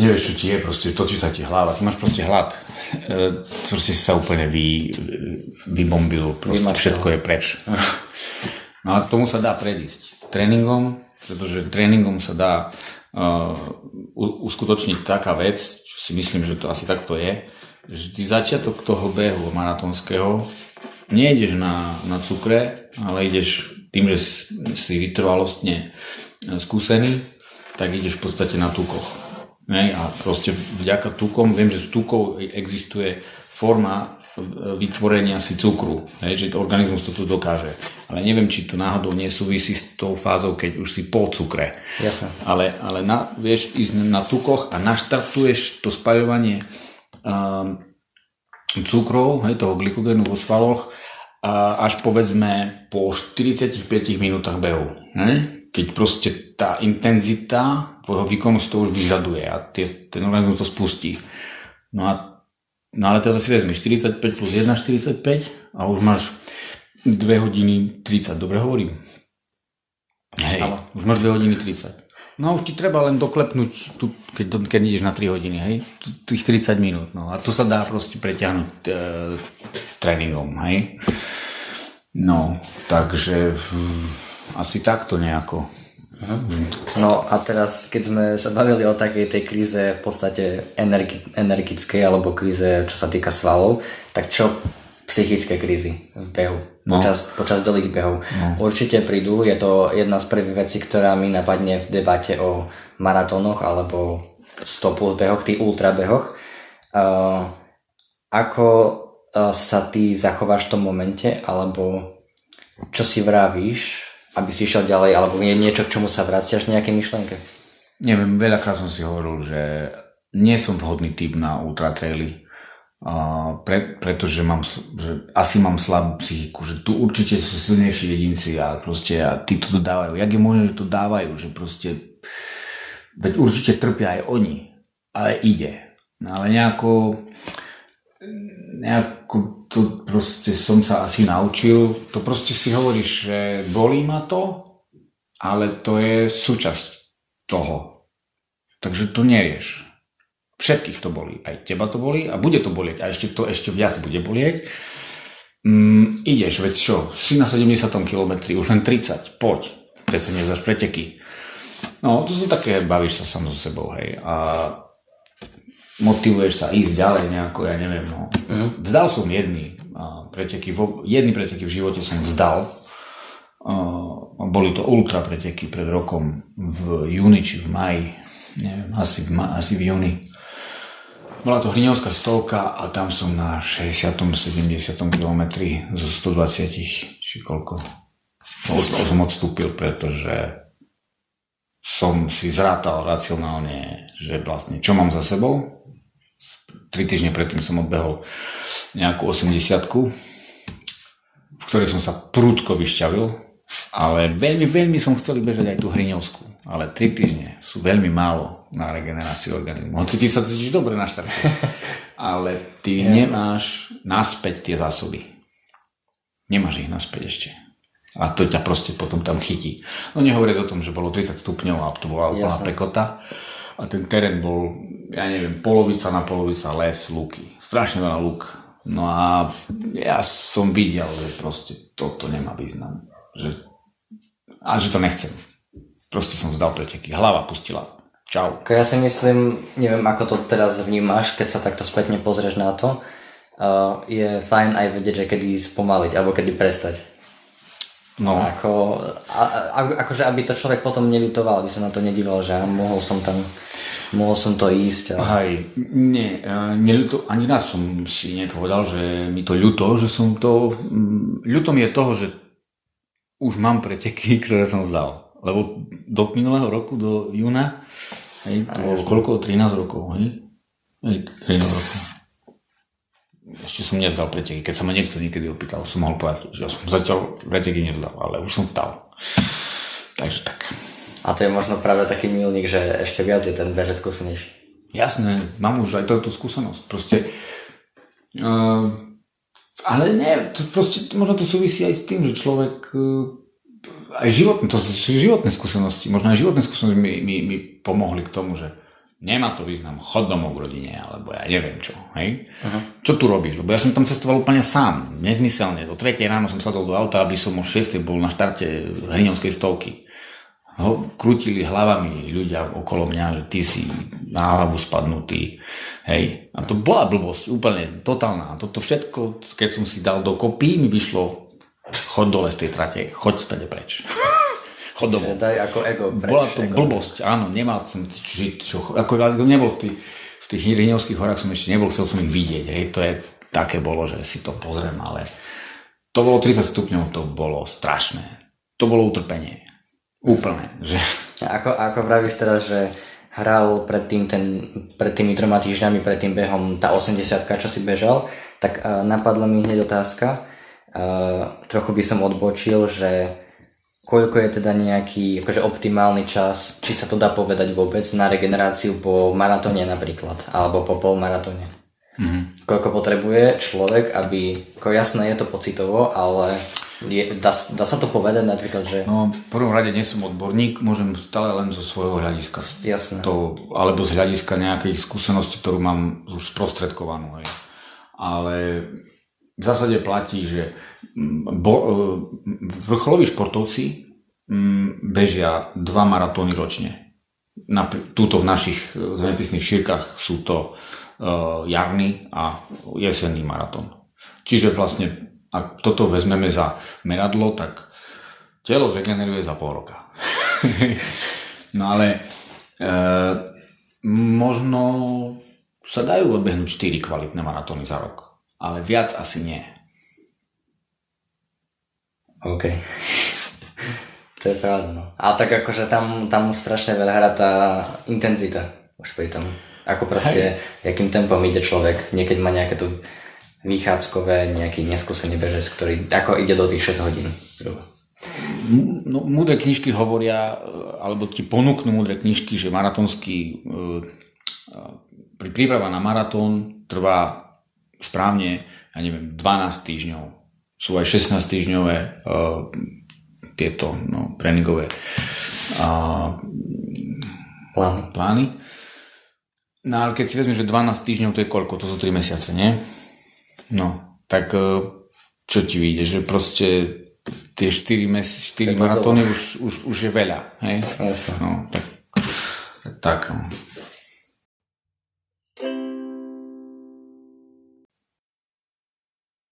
Nevieš, čo ti je, proste točí sa ti hlava. Ty máš proste hlad. E, proste si sa úplne vy, vybombil. Proste všetko je preč. No a tomu sa dá predísť. Tréningom, pretože tréningom sa dá uh, uskutočniť taká vec, čo si myslím, že to asi takto je, že ty začiatok toho behu maratónskeho nejdeš na, na cukre, ale ideš tým, že si vytrvalostne e, skúsený, tak ideš v podstate na tukoch. Ne? A proste vďaka tukom, viem, že z tukov existuje forma e, vytvorenia si cukru, hej, že organizmus to tu dokáže. Ale neviem, či to náhodou nesúvisí s tou fázou, keď už si po cukre. Jasne. Ale, ale na, vieš ísť na tukoch a naštartuješ to spajovanie Ehm, cukrov, hej, toho glykogénu vo svaloch, až povedzme po 45 minútach behu. Hej? Keď proste tá intenzita tvojho výkonu to už vyžaduje a tie, ten organizmus to spustí. No a no ale teraz si vezmi 45 plus 1, 45 a už máš 2 hodiny 30, dobre hovorím? Hej, ale. už máš 2 hodiny 30. No už ti treba len doklepnúť, tu, keď, keď ideš na 3 hodiny, hej, tých 30 minút, no a to sa dá proste preťahnuť e, tréningom, hej. No, takže asi takto nejako. No a teraz, keď sme sa bavili o takej tej kríze v podstate energi- energickej alebo kríze, čo sa týka svalov, tak čo psychické krízy v behu, no. počas, počas dlhých behov. No. Určite prídu, je to jedna z prvých vecí, ktorá mi napadne v debate o maratónoch alebo 100 plus behoch, tých ultrabehoch. Uh, ako uh, sa ty zachováš v tom momente, alebo čo si vravíš, aby si išiel ďalej, alebo je niečo, k čomu sa vraciaš, nejaké myšlenke? Neviem, veľakrát som si hovoril, že nie som vhodný typ na ultratraily pre, pretože mám, že asi mám slabú psychiku, že tu určite sú silnejší jedinci a proste a tí to dávajú. Jak je možné, že to dávajú, že proste veď určite trpia aj oni, ale ide. No ale nejako, nejako to proste som sa asi naučil. To proste si hovoríš, že bolí ma to, ale to je súčasť toho. Takže to nerieš. Všetkých to bolí. Aj teba to bolí a bude to bolieť. A ešte to ešte viac bude bolieť. Mm, ideš, veď čo, si na 70 km, už len 30, poď. Prečo nevzáš preteky. No, to sú také, bavíš sa sám so sebou, hej. A motivuješ sa ísť ďalej nejako, ja neviem, no. Mm. Vzdal som jedný preteky, jedný preteky v živote som vzdal. Boli to ultra preteky pred rokom v júni či v maji, neviem, asi v, ma, asi v júni. Bola to hriňovská stovka a tam som na 60. 70. km zo 120 či koľko. No, som odstúpil, pretože som si zrátal racionálne, že vlastne čo mám za sebou. Tri týždne predtým som odbehol nejakú 80 v ktorej som sa prúdko vyšťavil, ale veľmi, veľmi som chcel bežať aj tú hriňovskú. Ale 3 týždne sú veľmi málo na regeneráciu organizmu. Hoci ty sa cítiš dobre na štarte. Ale ty ja. nemáš naspäť tie zásoby. Nemáš ich naspäť ešte. A to ťa proste potom tam chytí. No nehovoriac o tom, že bolo 30 stupňov a to bola úplná pekota. A ten terén bol, ja neviem, polovica na polovica les, lúky. Strašne veľa lúk. No a ja som videl, že proste toto nemá význam. Že, a že to nechcem. Proste som zdal preteky. Hlava pustila Čau. Ja si myslím, neviem ako to teraz vnímaš, keď sa takto spätne pozrieš na to, uh, je fajn aj vedieť, že kedy spomaliť alebo kedy prestať. No. Ako, a, a, akože aby to človek potom nelutoval, aby sa na to nedíval, že mohol som tam mohol som to ísť. Ale... Hej, nie, neľuto, ani raz som si nepovedal, že mi to ľuto, že som to, mm, ľutom je toho, že už mám preteky, ktoré som vzdal. Lebo do minulého roku, do júna, hej, to bolo koľko? 13 rokov, hej? Hej, 13 rokov. Ešte som nevzdal preteky. Keď sa ma niekto niekedy opýtal, som mohol povedať, že ja som zatiaľ preteky nevzdal, ale už som vstal. Takže tak. A to je možno práve taký milník, že ešte viac je ten bežec skúsenejší. Jasné, mám už aj túto skúsenosť. Proste uh, ale nie, to proste, možno to súvisí aj s tým, že človek uh, aj životné, to sú životné skúsenosti, možno aj životné skúsenosti mi, mi, mi pomohli k tomu, že nemá to význam, chod domov k rodine, alebo ja neviem čo, hej? Uh-huh. Čo tu robíš? Lebo ja som tam cestoval úplne sám, nezmyselne. Do 3 ráno som sadol do auta, aby som o 6 bol na štarte Hriňovskej stovky. Ho, krútili hlavami ľudia okolo mňa, že ty si na hlavu spadnutý. Hej. A to bola blbosť, úplne totálna. Toto všetko, keď som si dal dokopy, mi vyšlo chod dole z tej trate, choď stade preč. chod domov. Daj ako ego preč. Bola to ego. blbosť, áno, nemal som žiť, čo, ako, ako nebol v tých, v tých Hriňovských horách som ešte nebol, chcel som ich vidieť, hej, to je, také bolo, že si to pozriem, ale to bolo 30 stupňov, to bolo strašné. To bolo utrpenie. Úplne. Že... Ako, ako vravíš teraz, že hral pred, tým, ten, pred tými troma týždňami, pred tým behom tá 80 čo si bežal, tak uh, napadla mi hneď otázka, Uh, trochu by som odbočil, že koľko je teda nejaký akože optimálny čas, či sa to dá povedať vôbec na regeneráciu po maratóne napríklad, alebo po polmaratóne. Mm-hmm. Koľko potrebuje človek, aby, ako jasné je to pocitovo, ale je, dá, dá sa to povedať napríklad, že... No, v prvom rade nie som odborník, môžem stále len zo svojho hľadiska. Jasné. To, alebo z hľadiska nejakých skúseností, ktorú mám už sprostredkovanú. Hej. Ale v zásade platí, že mm, bo, e, vrcholoví športovci mm, bežia dva maratóny ročne. Na, túto v našich e, zemepisných šírkach sú to uh, jarný a jesenný maratón. Čiže vlastne, ak toto vezmeme za meradlo, tak telo zregeneruje za pol roka. no ale uh, možno sa dajú odbehnúť 4 kvalitné maratóny za rok ale viac asi nie. OK. to je pravda, no. A tak akože tam, tam strašne veľa hrá tá intenzita už pri tom. Ako proste, Hej. jakým tempom ide človek. Niekedy má nejaké tu vychádzkové, nejaký neskúsený bežec, ktorý ako ide do tých 6 hodín zhruba. No, múdre knižky hovoria, alebo ti ponúknú múdre knižky, že maratonský uh, pri príprava na maratón trvá správne, ja neviem, 12 týždňov. Sú aj 16 týždňové uh, tieto no, tréningové uh, plány. plány. No ale keď si vezmeš, že 12 týždňov to je koľko? To sú 3 mesiace, nie? No, tak uh, čo ti vyjde? Že proste tie 4, mes- 4 maratóny už, už, už je veľa, hej? Jasne. No, tak, tak, tak no.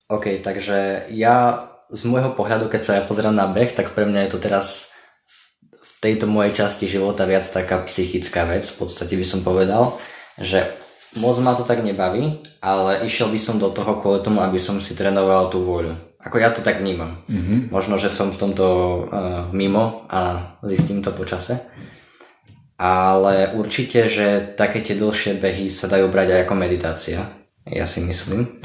OK, takže ja z môjho pohľadu, keď sa ja pozerám na beh, tak pre mňa je to teraz v tejto mojej časti života viac taká psychická vec, v podstate by som povedal, že moc ma to tak nebaví, ale išiel by som do toho kvôli tomu, aby som si trénoval tú vôľu. Ako ja to tak vnímam. Mm-hmm. Možno, že som v tomto uh, mimo a zistím to počase. Ale určite, že také tie dlhšie behy sa dajú brať aj ako meditácia. Ja si myslím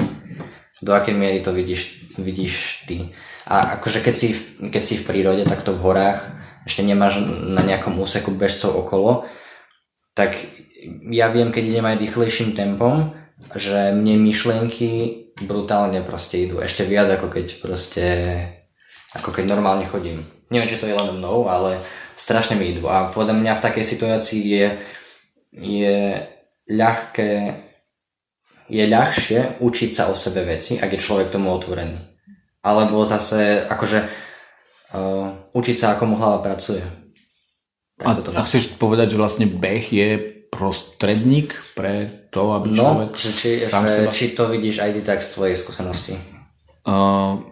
do akej miery to vidíš, vidíš ty. A akože keď si, keď si v prírode, takto v horách, ešte nemáš na nejakom úseku bežcov okolo, tak ja viem, keď idem aj rýchlejším tempom, že mne myšlienky brutálne proste idú. Ešte viac ako keď proste ako keď normálne chodím. Neviem, či to je len mnou, ale strašne mi idú. A podľa mňa v takej situácii je, je ľahké je ľahšie učiť sa o sebe veci, ak je človek tomu otvorený. Alebo zase, akože, uh, učiť sa, ako mu hlava pracuje. a, a chceš povedať, že vlastne beh je prostredník pre to, aby no, človek... Že či, že, či to vidíš aj ty tak z tvojej skúsenosti? Uh,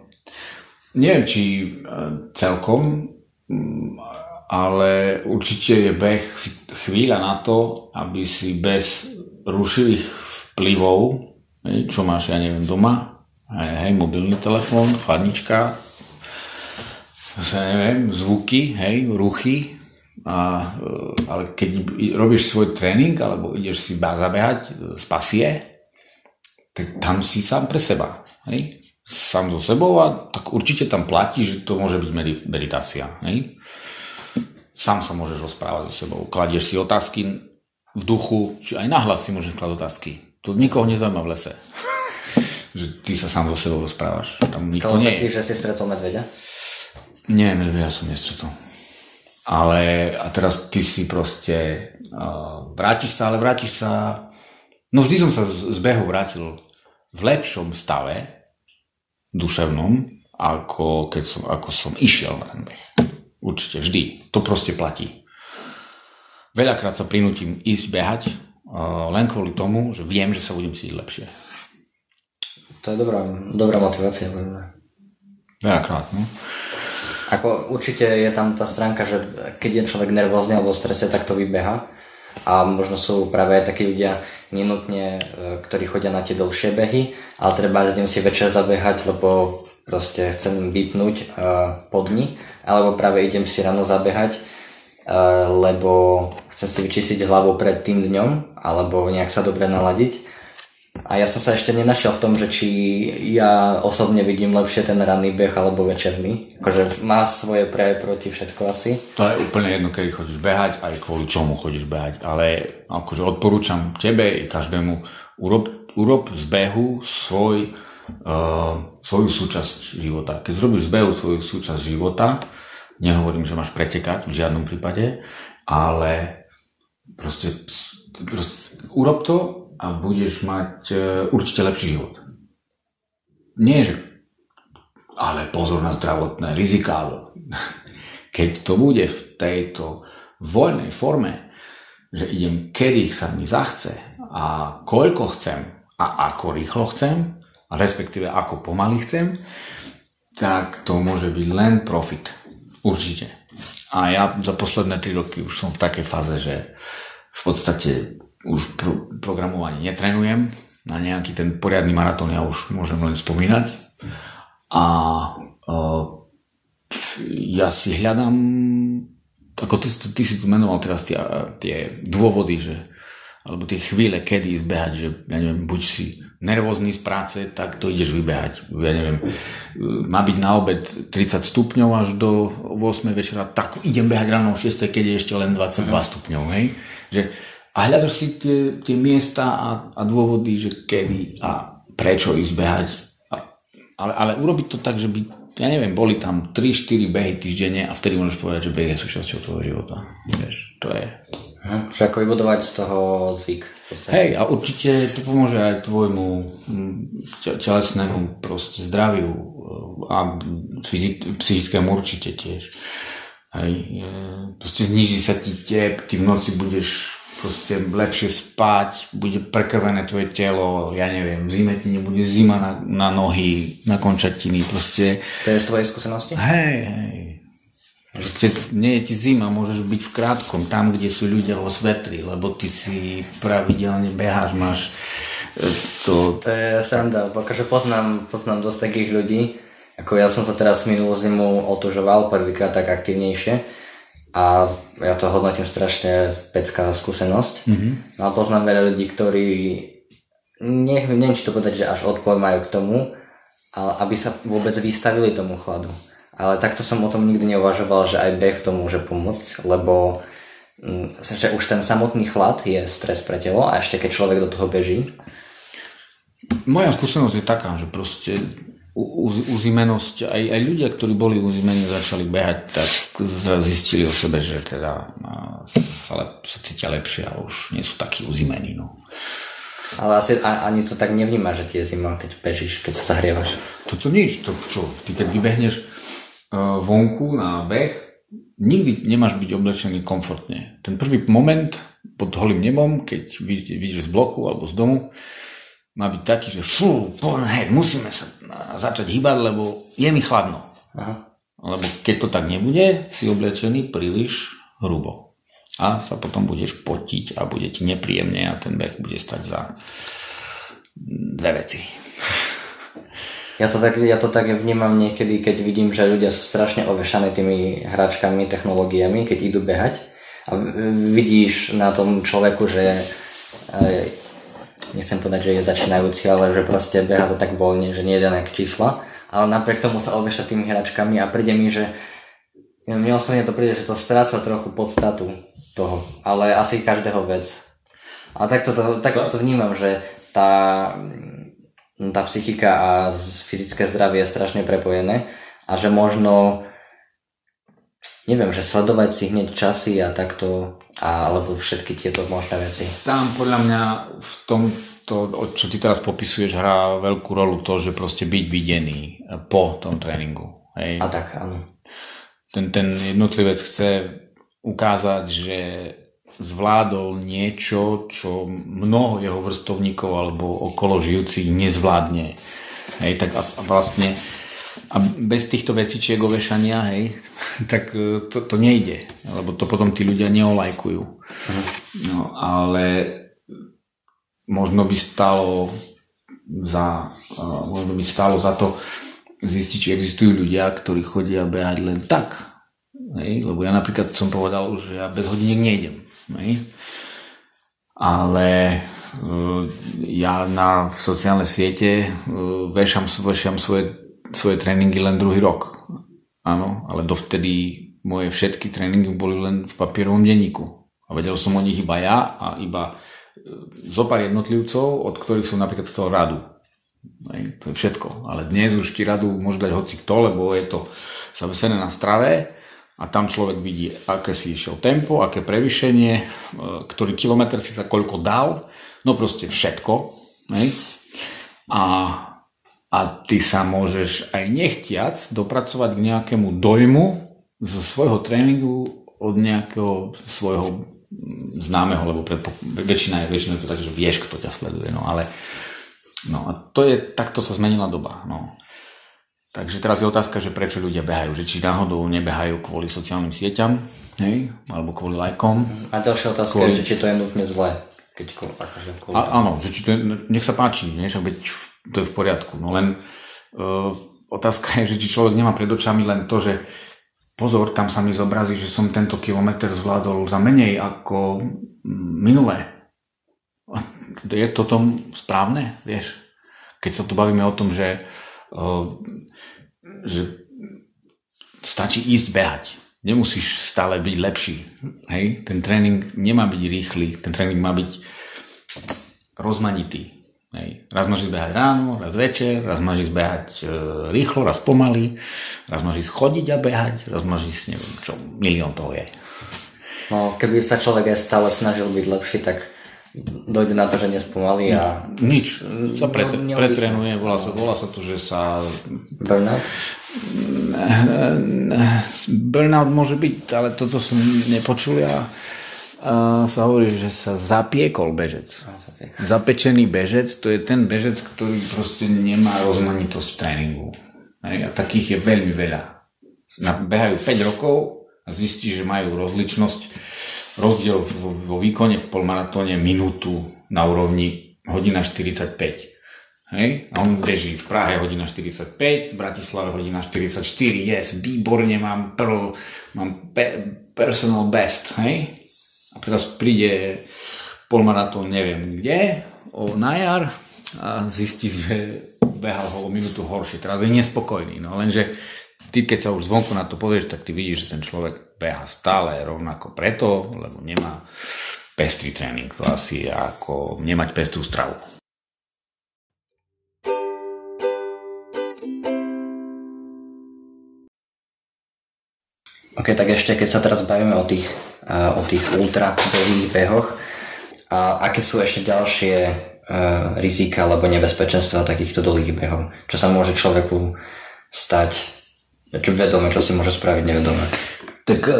neviem, či uh, celkom, um, ale určite je beh chvíľa na to, aby si bez rušivých vplyvov, čo máš, ja neviem, doma, hej, mobilný telefón, chladnička, ja neviem, zvuky, hej, ruchy, a, e, ale keď robíš svoj tréning alebo ideš si zabehať e, z pasie, tak tam si sám pre seba. Hej? Sám so sebou a tak určite tam platí, že to môže byť meditácia. Hej? Sám sa môžeš rozprávať so sebou. Kladieš si otázky v duchu, či aj nahlas si môžeš kladať otázky. To nikoho nezaujíma v lese. že ty sa sám so sebou rozprávaš. Tam nikto Stalo nie sa ti, že si stretol medveďa? Nie, medveďa som nestretol. Ale a teraz ty si proste uh, vrátiš sa, ale vrátiš sa no vždy som sa z, z behu vrátil v lepšom stave duševnom, ako keď som, ako som išiel na ten beh. Určite, vždy. To proste platí. Veľakrát sa prinútim ísť behať, len kvôli tomu, že viem, že sa budem cítiť lepšie. To je dobrá, dobrá motivácia. Veľakrát, no. Ako určite je tam tá stránka, že keď je človek nervózny alebo v strese, tak to vybeha. A možno sú práve aj takí ľudia nenutne, e, ktorí chodia na tie dlhšie behy, ale treba s ním si večer zabehať, lebo proste chcem vypnúť uh, po dni, alebo práve idem si ráno zabehať, uh, lebo chcem si vyčistiť hlavu pred tým dňom, alebo nejak sa dobre naladiť. A ja som sa ešte nenašiel v tom, že či ja osobne vidím lepšie ten ranný beh alebo večerný. Akože má svoje pre proti všetko asi. To je úplne jedno, kedy chodíš behať, aj kvôli čomu chodíš behať. Ale akože odporúčam tebe i každému, urob, urob z behu svoj, uh, svoju súčasť života. Keď zrobíš z behu svoju súčasť života, nehovorím, že máš pretekať v žiadnom prípade, ale Proste, proste urob to a budeš mať uh, určite lepší život. Nie, že ale pozor na zdravotné rizika. Keď to bude v tejto voľnej forme, že idem kedy sa mi zachce a koľko chcem a ako rýchlo chcem, a respektíve ako pomaly chcem, tak to môže byť len profit. Určite. A ja za posledné 3 roky už som v takej fáze, že v podstate už pro, programovanie netrenujem. Na nejaký ten poriadny maratón ja už môžem len spomínať. A uh, ja si hľadám, ako ty, ty si tu menoval teraz tie, tie dôvody, že alebo tie chvíle, kedy ísť behať, že ja neviem, buď si nervózny z práce, tak to ideš vybehať. Ja neviem, má byť na obed 30 stupňov až do 8 večera, tak idem behať ráno o 6, keď je ešte len 22 stupňov, hej? Že a hľadaš si tie, tie miesta a, a dôvody, že kedy a prečo ísť behať. A, ale, ale urobiť to tak, že by, ja neviem, boli tam 3-4 behy týždenne a vtedy môžeš povedať, že beh je súčasťou tvojho života. Vieš, to je... Hm, že ako vybudovať z toho zvyk. Hej, a určite to pomôže aj tvojmu hm, telesnému proste zdraviu a psychickému určite tiež. Hej, proste zniží sa ti tep, ty v noci budeš proste lepšie spať, bude prekrvené tvoje telo, ja neviem, v zime ti nebude zima na, na nohy, na končatiny, proste. To je z tvojej skúsenosti? Hej, hej. Proste nie je ti zima, môžeš byť v krátkom, tam, kde sú ľudia vo svetri, lebo ty si pravidelne beháš, máš e, to... To je sranda, akože poznám, poznám dosť takých ľudí, ako ja som sa teraz minulú zimu otužoval prvýkrát tak aktívnejšie a ja to hodnotím strašne pecká skúsenosť. Mm-hmm. No a poznám veľa ľudí, ktorí nech, neviem, či to povedať, že až odpor majú k tomu, ale aby sa vôbec vystavili tomu chladu. Ale takto som o tom nikdy neuvažoval, že aj beh to môže pomôcť, lebo mm, že už ten samotný chlad je stres pre telo a ešte keď človek do toho beží. Moja skúsenosť je taká, že proste uzimenosť, aj, aj ľudia, ktorí boli uzimení, začali behať, tak zistili o sebe, že teda sa, lep, sa cítia lepšie a už nie sú takí uzimení. No. Ale asi ani to tak nevníma, že ti je zima, keď bežíš, keď sa zahrievaš. Toto nič, to čo, ty keď vybehneš vonku na beh, nikdy nemáš byť oblečený komfortne. Ten prvý moment pod holým nebom, keď vidíš z bloku alebo z domu, má byť taký, že fú, hej, musíme sa začať hýbať, lebo je mi chladno. Aha. Lebo keď to tak nebude, si oblečený príliš hrubo. A sa potom budeš potiť a bude ti nepríjemne a ten beh bude stať za dve veci. Ja to, tak, ja to tak vnímam niekedy, keď vidím, že ľudia sú strašne ovešaní tými hračkami, technológiami, keď idú behať a vidíš na tom človeku, že nechcem povedať, že je začínajúci, ale že proste beha to tak voľne, že nie je dané čísla, ale napriek tomu sa oveša tými hračkami a príde mi, že mne osobne to príde, že to stráca trochu podstatu toho, ale asi každého vec. A takto to, takto to vnímam, že tá, tá psychika a fyzické zdravie je strašne prepojené a že možno neviem, že sledovať si hneď časy a takto, a, alebo všetky tieto možné veci. Tam podľa mňa v tom, to, čo ty teraz popisuješ, hrá veľkú rolu to, že proste byť videný po tom tréningu. Hej. A tak, áno. Ten, ten jednotlivec chce ukázať, že zvládol niečo, čo mnoho jeho vrstovníkov alebo okolo žijúcich nezvládne. Hej, tak a, a vlastne a bez týchto vecičiek ovešania, hej, tak e, to, to nejde, lebo to potom tí ľudia neolajkujú. Uh-huh. No, ale možno by stalo za, možno by stalo za to zistiť, či existujú ľudia, ktorí chodia behať len tak. Hej? Lebo ja napríklad som povedal, že ja bez hodiniek nejdem. Hej? Ale uh, ja na sociálne siete uh, vešam, vešam svoje svoje tréningy len druhý rok. Áno, ale dovtedy moje všetky tréningy boli len v papierovom denníku. A vedel som o nich iba ja a iba e, zo pár jednotlivcov, od ktorých som napríklad chcel radu. Hej, to je všetko. Ale dnes už ti radu môže dať hoci kto, lebo je to zavesené na strave a tam človek vidí, aké si išiel tempo, aké prevýšenie, e, ktorý kilometr si sa koľko dal, no proste všetko. Hej. A a ty sa môžeš aj nechtiac dopracovať k nejakému dojmu zo svojho tréningu od nejakého svojho známeho, lebo predpo, väčšina, je, väčšina je to tak, že vieš, kto ťa sleduje, no ale no a to je, takto sa zmenila doba, no. Takže teraz je otázka, že prečo ľudia behajú, že či náhodou nebehajú kvôli sociálnym sieťam, hej, alebo kvôli lajkom. A ďalšia otázka kvôli... je, že či to je nutne zlé. Keď, akože kvôli a, áno, že či to je, nech sa páči, nie? Však veď to je v poriadku. No len uh, otázka je, že či človek nemá pred očami len to, že pozor, tam sa mi zobrazí, že som tento kilometr zvládol za menej ako minulé. Je to tom správne, vieš? Keď sa tu bavíme o tom, že, uh, že stačí ísť behať. nemusíš stále byť lepší. Hej? Ten tréning nemá byť rýchly, ten tréning má byť rozmanitý. Hej. Raz máš ísť behať ráno, raz večer, raz máš ísť behať e, rýchlo, raz pomaly, raz máš ísť chodiť a behať, raz máš ísť, neviem čo, milión toho je. No, keby sa človek aj stále snažil byť lepší, tak dojde na to, že nespomalí a... Nič, sa pre, no, pretrenuje, volá sa, volá sa to, že sa... Burnout? Burnout môže byť, ale toto som nepočul ja uh, sa hovorí, že sa zapiekol bežec. Zapečený bežec, to je ten bežec, ktorý proste nemá rozmanitosť v tréningu. A takých je veľmi veľa. Behajú 5 rokov a zistí, že majú rozličnosť, rozdiel vo, výkone v polmaratóne minútu na úrovni hodina 45. Hej? A on beží v Prahe hodina 45, v Bratislave hodina 44, yes, výborne, mám, prv, mám pe, personal best, hej? A teraz príde polmaratón neviem kde, o, na a zistí, že behal ho o minútu horšie. Teraz je nespokojný. No lenže ty, keď sa už zvonku na to pozrieš, tak ty vidíš, že ten človek beha stále rovnako preto, lebo nemá pestrý tréning. To asi je ako nemať pestrú stravu. Ok, tak ešte keď sa teraz bavíme o tých o tých ultra dlhých behoch. A aké sú ešte ďalšie uh, rizika alebo nebezpečenstva takýchto dlhých behov? Čo sa môže človeku stať? Čo vedome, čo si môže spraviť nevedome? Tak uh,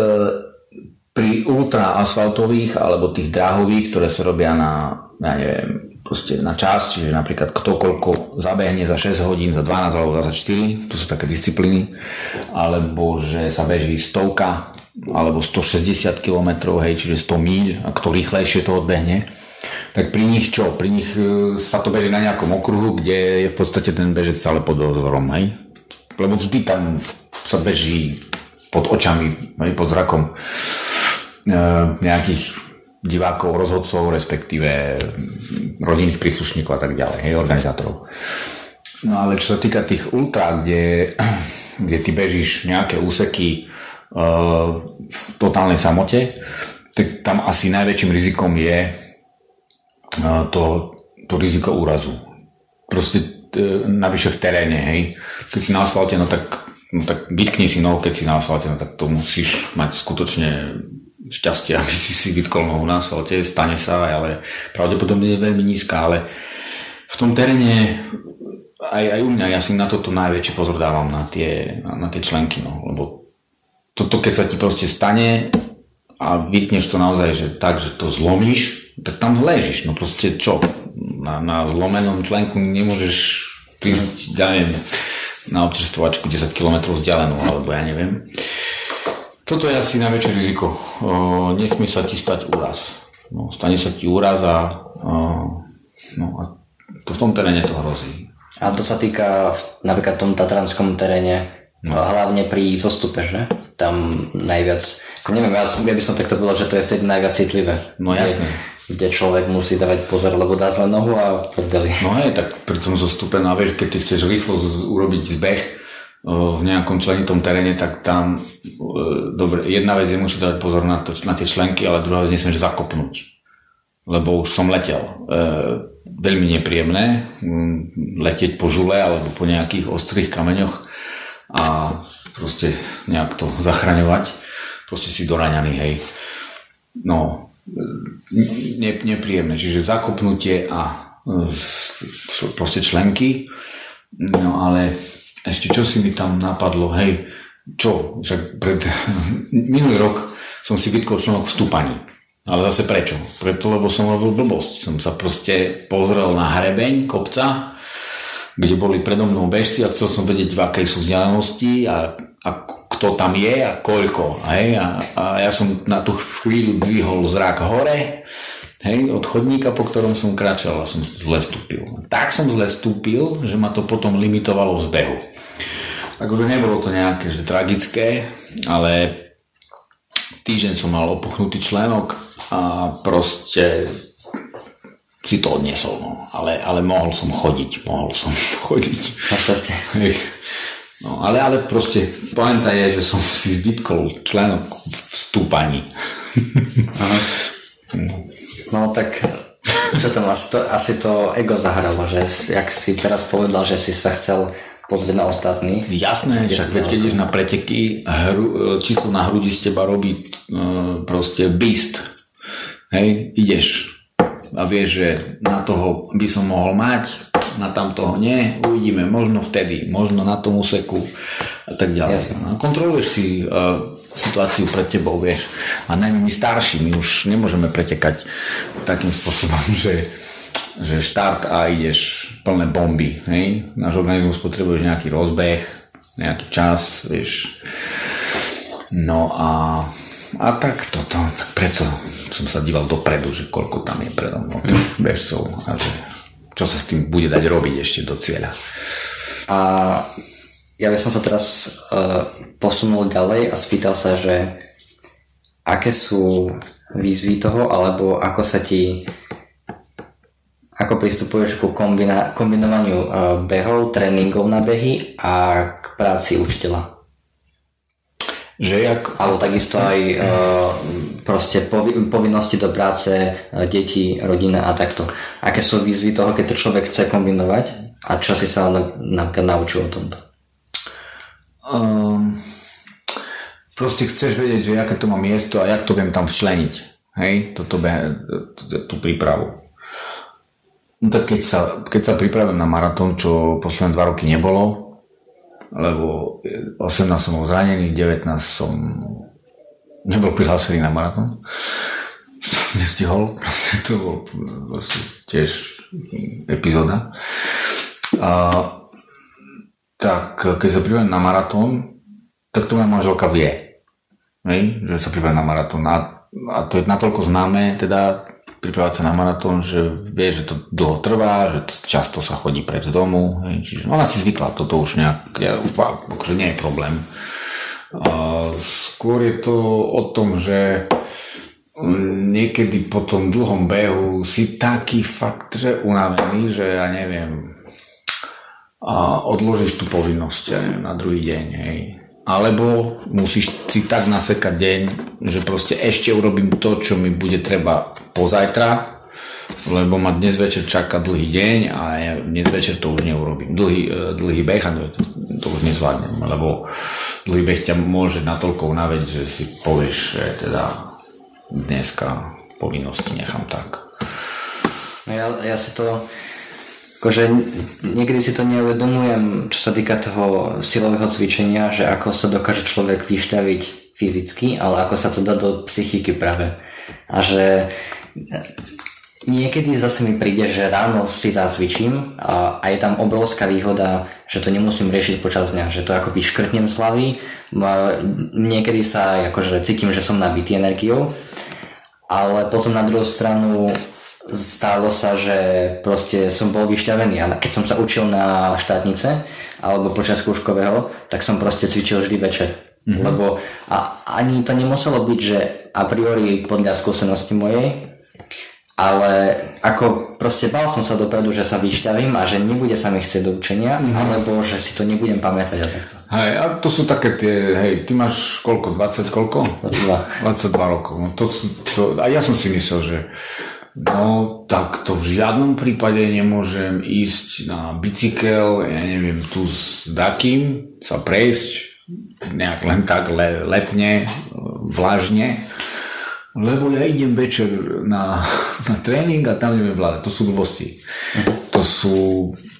pri ultra asfaltových alebo tých dráhových, ktoré sa robia na, ja neviem, proste na čas, čiže napríklad kto koľko zabehne za 6 hodín, za 12 alebo za 4, to sú také disciplíny, alebo že sa beží stovka alebo 160 km, hej, čiže 100 míľ a kto rýchlejšie to odbehne, tak pri nich čo? Pri nich e, sa to beží na nejakom okruhu, kde je v podstate ten bežec stále pod dozorom, hej? Lebo vždy tam sa beží pod očami, pod zrakom e, nejakých divákov, rozhodcov, respektíve rodinných príslušníkov a tak ďalej, hej, organizátorov. No ale čo sa týka tých ultra, kde, kde ty bežíš nejaké úseky v totálnej samote, tak tam asi najväčším rizikom je uh, to, to riziko úrazu. Proste uh, navyše v teréne, hej. Keď si na asfalte, no tak, no tak vytkni si nohu, keď si na asfalte, no tak to musíš mať skutočne šťastie, aby si si vytkol nohu na asfalte, stane sa, ale pravdepodobne je veľmi nízka, ale v tom teréne aj, aj u mňa, ja si na toto najväčší pozor dávam, na tie, na, na tie členky, no, lebo toto keď sa ti proste stane a vytneš to naozaj, že tak, že to zlomíš, tak tam zležíš. No proste čo? Na, na zlomenom členku nemôžeš prísť, ja neviem, na občerstvovačku 10 km vzdialenú, alebo ja neviem. Toto je asi najväčšie riziko. O, nesmie sa ti stať úraz. No, stane sa ti úraz a, o, no, a to v tom teréne to hrozí. A to sa týka napríklad v tom tatranskom teréne No. Hlavne pri zostupe, že? Tam najviac, neviem, ja, ja by som takto povedal, že to je vtedy najviac citlivé. No jasne. Kde, kde človek musí dávať pozor, lebo dá zle nohu a podeli. No hej, tak pri tom zostupe, a vieš, keď ty chceš rýchlo urobiť zbeh v nejakom členitom teréne, tak tam, dobre, jedna vec je, musíš dávať pozor na, to, na tie členky, ale druhá vec nesmieš zakopnúť. Lebo už som letel. E, veľmi nepríjemné letieť po žule alebo po nejakých ostrých kameňoch a proste nejak to zachraňovať. Proste si doraňaný, hej. No, ne, nepríjemné. Čiže zakopnutie a proste členky. No ale ešte čo si mi tam napadlo, hej, čo, však pred, minulý rok som si vytkol členok v stúpaní. Ale zase prečo? Preto, lebo som robil blbosť. Som sa proste pozrel na hrebeň kopca kde boli predo mnou bežci a chcel som vedieť, v akej sú vzdialenosti a, a kto tam je a koľko. Hej? A, a ja som na tú chvíľu dvihol zrak hore, hej, od chodníka, po ktorom som kráčal a som zle stúpil. Tak som zle stúpil, že ma to potom limitovalo v zbehu. Takže nebolo to nejaké že tragické, ale týždeň som mal opuchnutý členok a proste si to odniesol, no. ale, ale mohol som chodiť, mohol som chodiť. Našťastie. No, ale, ale proste pointa je, že som si vytkol členok v stúpaní. No tak čo tam asi to, asi to ego zahralo, že jak si teraz povedal, že si sa chcel pozrieť na ostatných. Jasné, však keď ideš na preteky, hru, číslo na hrudi z teba robí uh, proste beast. Hej, ideš a vieš, že na toho by som mohol mať, na tamtoho nie, uvidíme, možno vtedy, možno na tom úseku a tak ďalej. Jasne. No, kontroluješ si uh, situáciu pred tebou, vieš. A najmä my starší, my už nemôžeme pretekať takým spôsobom, že, že štart a ideš plné bomby. Hej? Náš organizmus potrebuješ nejaký rozbeh, nejaký čas, vieš. No a, a tak toto, tak preto som sa díval dopredu, že koľko tam je predo mnou tých bežcov a že čo sa s tým bude dať robiť ešte do cieľa. A ja by som sa teraz uh, posunul ďalej a spýtal sa, že aké sú výzvy toho, alebo ako sa ti ako pristupuješ ku kombina- kombinovaniu uh, behov, tréningov na behy a k práci učiteľa? Že jak... Ale takisto aj uh, proste povi- povinnosti do práce, uh, deti, rodina a takto. Aké sú výzvy toho, keď to človek chce kombinovať a čo si sa napríklad naučil o tomto? Um, proste chceš vedieť, že aké to má miesto a jak to viem tam včleniť. Hej, toto be, tú prípravu. No tak keď sa, keď sa pripravím na maratón, čo posledné dva roky nebolo, lebo 18 som bol zranený, 19 som nebol prihlásený na maratón. Nestihol, proste to bol proste tiež epizóda. A tak keď sa pripravím na maratón, tak to moja manželka vie, že sa pripravím na maratón. A, a to je natoľko známe, teda pripravať sa na maratón, že vie, že to dlho trvá, že to často sa chodí pred domu, čiže ona si zvykla, toto už nejak, ja, akože nie je problém. A skôr je to o tom, že niekedy po tom dlhom behu si taký fakt, že unavený, že ja neviem, a odložíš tú povinnosť neviem, na druhý deň, hej. Alebo musíš si tak nasekať deň, že proste ešte urobím to, čo mi bude treba pozajtra, lebo ma dnes večer čaká dlhý deň a ja dnes večer to už neurobím. Dlhý, e, dlhý beh to, už nezvládnem, lebo dlhý beh ťa môže natoľko unaveť, že si povieš, že teda dneska povinnosti nechám tak. Ja, ja si to akože niekedy si to neuvedomujem, čo sa týka toho silového cvičenia, že ako sa dokáže človek vyštaviť fyzicky, ale ako sa to dá do psychiky práve. A že niekedy zase mi príde, že ráno si cvičím a, a je tam obrovská výhoda, že to nemusím riešiť počas dňa, že to akoby škrtnem z hlavy. Niekedy sa akože cítim, že som nabitý energiou, ale potom na druhú stranu stalo sa, že proste som bol vyšťavený a keď som sa učil na štátnice alebo počas skúškového, tak som proste cvičil vždy večer. Mm-hmm. Lebo a ani to nemuselo byť, že a priori podľa skúsenosti mojej, ale ako proste bál som sa dopredu, že sa vyšťavím a že nebude sa mi chcieť do učenia, mm-hmm. alebo že si to nebudem pamätať a takto. Hej, a to sú také tie, hej, ty máš koľko, 20 koľko? 22. 22 rokov, no to, to, a ja som si myslel, že No, tak to v žiadnom prípade nemôžem ísť na bicykel, ja neviem, tu s dakým sa prejsť nejak len tak le, letne, vlažne, lebo ja idem večer na, na tréning a tam ideme vládať. To sú blbosti. To sú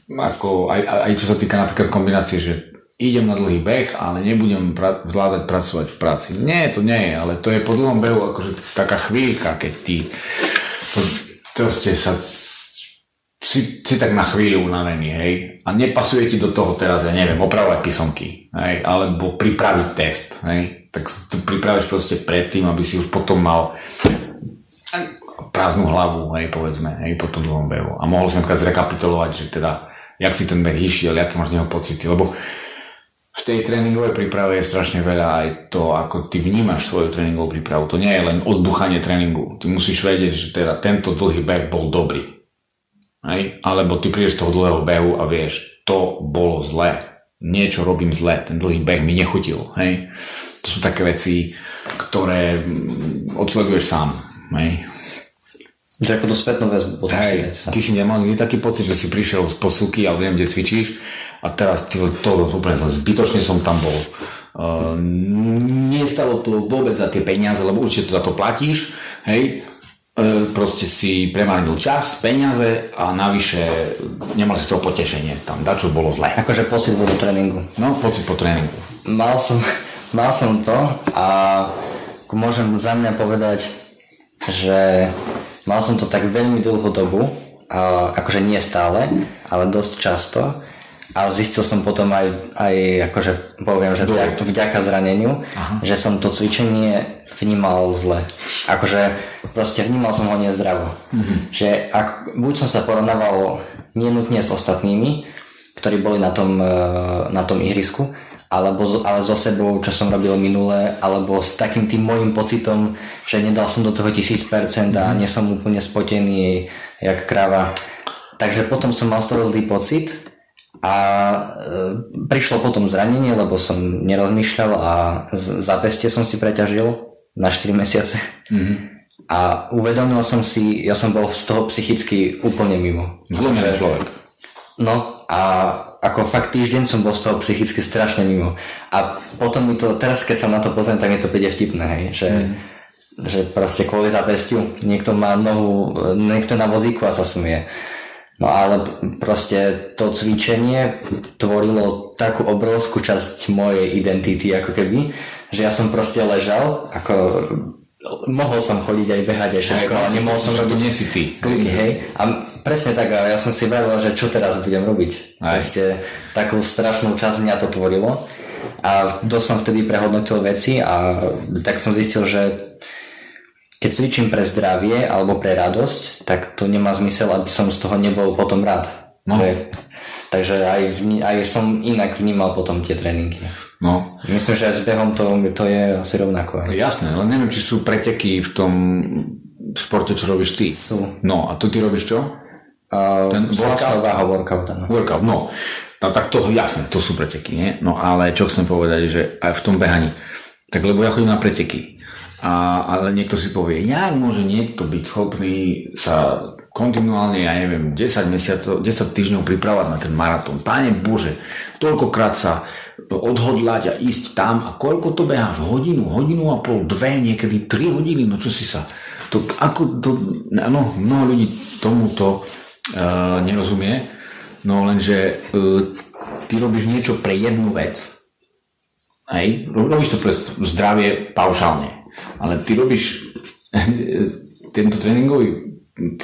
ako, aj, aj čo sa týka napríklad kombinácie, že idem na dlhý beh, ale nebudem pra- vládať pracovať v práci. Nie, to nie je, ale to je po dlhom behu akože taká chvíľka, keď ty proste sa si, si tak na chvíľu unavený, hej, a nepasuje ti do toho teraz, ja neviem, opravovať písomky, hej, alebo pripraviť test, hej, tak to pripravíš proste predtým, aby si už potom mal prázdnu hlavu, hej, povedzme, hej, po tom dlhom behu. A mohol som zrekapitulovať, že teda, jak si ten beh išiel, aké máš z neho pocity, lebo v tej tréningovej príprave je strašne veľa aj to, ako ty vnímaš svoju tréningovú prípravu. To nie je len odbuchanie tréningu. Ty musíš vedieť, že teda tento dlhý beh bol dobrý. Hej? Alebo ty prídeš z toho dlhého behu a vieš, to bolo zlé. niečo robím zle, ten dlhý beh mi nechutil, hej. To sú také veci, ktoré mm, odsleduješ sám, hej. Že ako to spätnú väzbu potom Hej, si ty si nemal nikdy taký pocit, že si prišiel z posúky a viem, kde cvičíš a teraz to, to, to úplne zbytočne som tam bol. Uh, nestalo to vôbec za tie peniaze, lebo určite to za to platíš, hej, uh, proste si premárnil čas, peniaze a navyše nemal si to potešenie, tam dačo bolo zle. Akože pocit bol do tréningu. No, pocit po tréningu. Mal som, mal som to a môžem za mňa povedať, že mal som to tak veľmi dlhú dobu, akože nie stále, ale dosť často a zistil som potom aj, aj akože poviem, že vďaka, vďaka zraneniu, Aha. že som to cvičenie vnímal zle. Akože proste vnímal som ho nezdravo. Mhm. Že ak, buď som sa porovnával nenutne s ostatnými, ktorí boli na tom, e, na tom ihrisku, alebo ale so sebou, čo som robil minule, alebo s takým tým môjim pocitom, že nedal som do toho 1000% a nie som úplne spotený, jak kráva. Takže potom som mal z toho zlý pocit a e, prišlo potom zranenie, lebo som nerozmýšľal a zápestie som si preťažil na 4 mesiace. Mm-hmm. A uvedomil som si, ja som bol z toho psychicky úplne mimo. Zlomený človek. No a ako fakt týždeň som bol z toho psychicky strašne mimo. A potom mi to, teraz keď sa na to pozriem, tak mi to príde vtipné, hej, že, mm. že proste kvôli zápestiu niekto má novú, niekto na vozíku a sa smie. No ale proste to cvičenie tvorilo takú obrovskú časť mojej identity ako keby, že ja som proste ležal, ako mohol som chodiť aj behať aj všetko, ale nemohol som robiť... nie si ty. Kliky, hej. A presne tak, a ja som si vravil, že čo teraz budem robiť. Aj. Proste takú strašnú časť mňa to tvorilo. A dosť som vtedy prehodnotil veci a tak som zistil, že keď cvičím pre zdravie alebo pre radosť, tak to nemá zmysel, aby som z toho nebol potom rád. No. Že, takže aj, aj som inak vnímal potom tie tréningy. No. Myslím, že aj s behom to, to je asi rovnako. Aj. Jasné, len neviem, či sú preteky v tom športe, čo robíš ty. Sú. No a tu ty robíš čo? Uh, Ten workout? Váha, workout, no. Workout, no. no. tak to, jasné, to sú preteky, nie? No ale čo chcem povedať, že aj v tom behaní. Tak lebo ja chodím na preteky. A, ale niekto si povie, jak môže niekto byť schopný sa kontinuálne, ja neviem, 10 mesiacov, 10 týždňov pripravať na ten maratón. Páne Bože, toľkokrát sa odhodlať a ísť tam a koľko to beháš? Hodinu, hodinu a pol, dve, niekedy tri hodiny, no čo si sa... To, ako to, no, mnoho ľudí tomuto uh, nerozumie, no lenže uh, ty robíš niečo pre jednu vec. Hej? Robíš to pre zdravie paušálne, ale ty robíš tento tréningový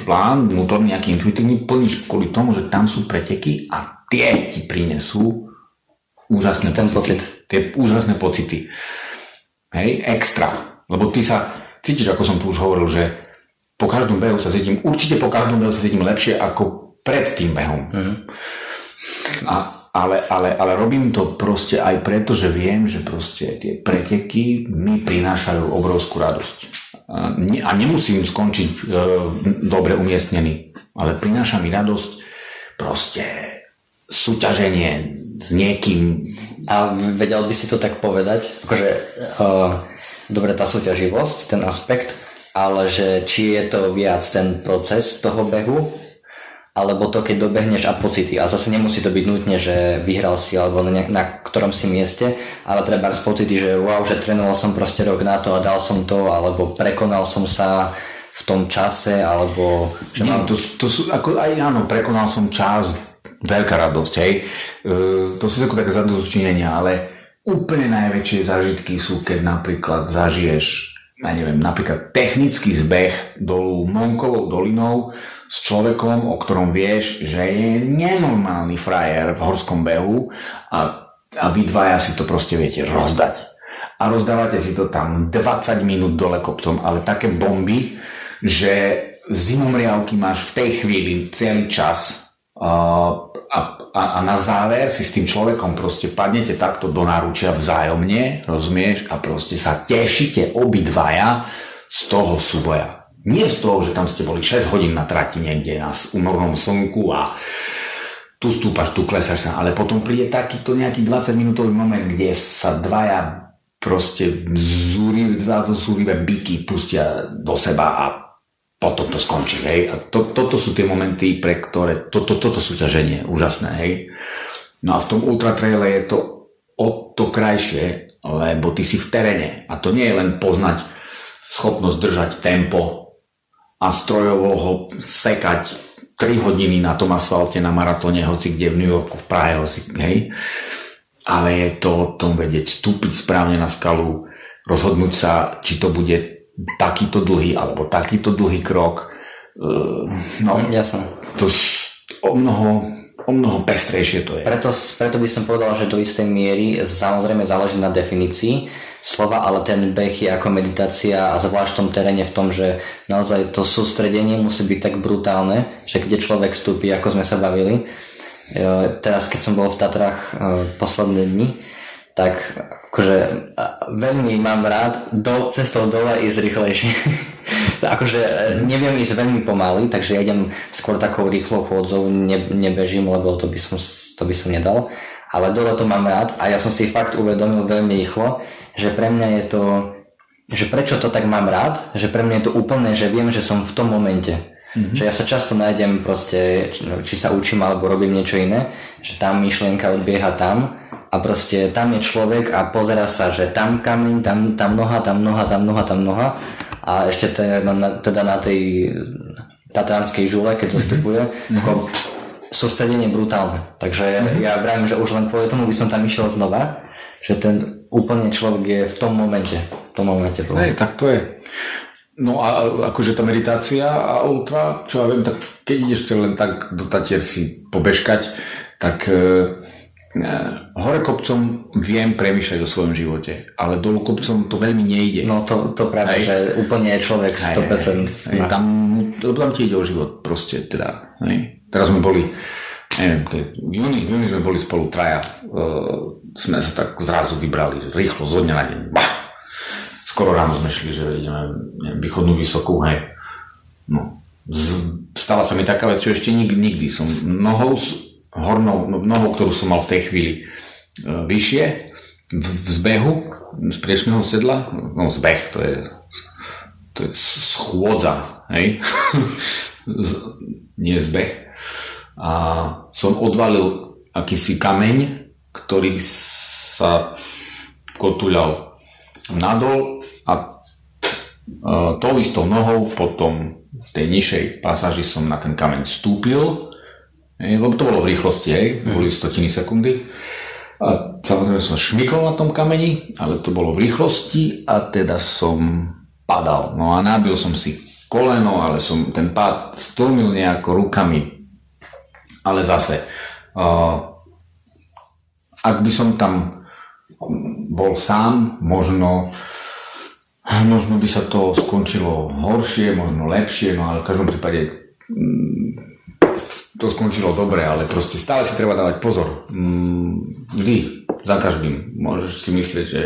plán, vnútorný, nejaký intuitívny, plníš kvôli tomu, že tam sú preteky a tie ti prinesú úžasné ten pocity. pocit. Tie úžasné pocity. Hej, extra. Lebo ty sa cítiš, ako som tu už hovoril, že po každom behu sa cítim, určite po každom behu sa cítim lepšie ako pred tým behom. Mm. A, ale, ale, ale robím to proste aj preto, že viem, že proste tie preteky mi prinášajú obrovskú radosť. A, ne, a nemusím skončiť e, dobre umiestnený, ale prináša mi radosť proste súťaženie s niekým. A vedel by si to tak povedať? Akože, uh, dobre, tá súťaživosť, ten aspekt, ale že či je to viac ten proces toho behu, alebo to, keď dobehneš a pocity. A zase nemusí to byť nutne, že vyhral si alebo na, na ktorom si mieste, ale treba z pocity, že wow, že trénoval som proste rok na to a dal som to, alebo prekonal som sa v tom čase, alebo... Že Nie, mám... to, to sú, ako aj áno, prekonal som čas, veľká radosť, hej. E, to sú ako také zadozučinenia, ale úplne najväčšie zážitky sú, keď napríklad zažiješ, ja neviem, napríklad technický zbeh dolu Monkovou dolinou s človekom, o ktorom vieš, že je nenormálny frajer v horskom behu a, a vy dvaja si to proste viete rozdať. A rozdávate si to tam 20 minút dole kopcom, ale také bomby, že zimomriavky máš v tej chvíli celý čas a, a, a na záver si s tým človekom proste padnete takto do náručia vzájomne, rozumieš, a proste sa tešíte obidvaja z toho súboja. Nie z toho, že tam ste boli 6 hodín na trati niekde na umornom slnku a tu stúpaš, tu klesáš sa, ale potom príde takýto nejaký 20 minútový moment, kde sa dvaja proste zúrivé, dva to zúrivé byky pustia do seba a potom to skončí, hej. A to, toto sú tie momenty, pre ktoré, to, to, toto súťaženie úžasné, hej. No a v tom ultra traile je to o to krajšie, lebo ty si v teréne a to nie je len poznať schopnosť držať tempo a strojovo ho sekať 3 hodiny na tom asfalte na maratóne, hoci kde v New Yorku, v Prahe, hoci, hej ale je to o tom vedieť vstúpiť správne na skalu, rozhodnúť sa, či to bude takýto dlhý alebo takýto dlhý krok. Uh, no, Jasne. To o mnoho, o mnoho pestrejšie to je. Preto, preto by som povedal, že do istej miery samozrejme záleží na definícii slova, ale ten beh je ako meditácia a zvlášť v tom teréne v tom, že naozaj to sústredenie musí byť tak brutálne, že kde človek vstúpi, ako sme sa bavili, teraz keď som bol v Tatrách e, posledné dni, tak akože veľmi mám rád do, cestou dole ísť rýchlejšie. akože e, neviem ísť veľmi pomaly, takže ja idem skôr takou rýchlou chôdzou, ne, nebežím, lebo to by, som, to by som nedal. Ale dole to mám rád a ja som si fakt uvedomil veľmi rýchlo, že pre mňa je to, že prečo to tak mám rád, že pre mňa je to úplne, že viem, že som v tom momente Mm-hmm. Že ja sa často nájdem proste, či, či sa učím alebo robím niečo iné, že tam myšlienka odbieha tam a proste tam je človek a pozera sa, že tam kameň, tam, tam noha, tam noha, tam noha, tam noha a ešte teda na, teda na tej tatranskej žule, keď zostupuje, mm-hmm. ako sústredenie brutálne. Takže mm-hmm. ja vravím, že už len kvôli tomu by som tam išiel znova, že ten úplne človek je v tom momente. V tom momente. Hej, tak to je. No a akože tá meditácia a ultra, čo ja viem, tak keď ideš len tak do Tatier si pobežkať, tak e, hore kopcom viem premýšľať o svojom živote, ale dolu kopcom to veľmi nejde. No to, to práve, hej. že úplne je človek 100%. Hej, hej, hej, tam, lebo tam ti ide o život proste, teda. Hej. Teraz sme boli, neviem, v júni, v júni sme boli spolu traja, e, sme sa tak zrazu vybrali, rýchlo, zo dňa na deň, bah, skoro ráno sme šli, že ideme neviem, východnú vysokú, hej. No. Z, stala sa mi taká vec, čo ešte nikdy, nikdy som nohou, hornou, no, nohou, ktorú som mal v tej chvíli e, vyššie, v, zbehu, z priečného sedla, no zbeh, to je, to je schôdza, hej. z, nie zbeh. A som odvalil akýsi kameň, ktorý sa kotuľal nadol a tou istou nohou potom v tej nižšej pasáži som na ten kameň vstúpil, lebo to bolo v rýchlosti, hej, mhm. boli stotiny sekundy. A samozrejme som šmykol na tom kameni, ale to bolo v rýchlosti a teda som padal. No a nábil som si koleno, ale som ten pád stlmil nejako rukami. Ale zase, uh, ak by som tam bol sám, možno, možno by sa to skončilo horšie, možno lepšie, no ale v každom prípade mm, to skončilo dobre, ale proste stále si treba dávať pozor. Mm, vždy, za každým. Môžeš si myslieť, že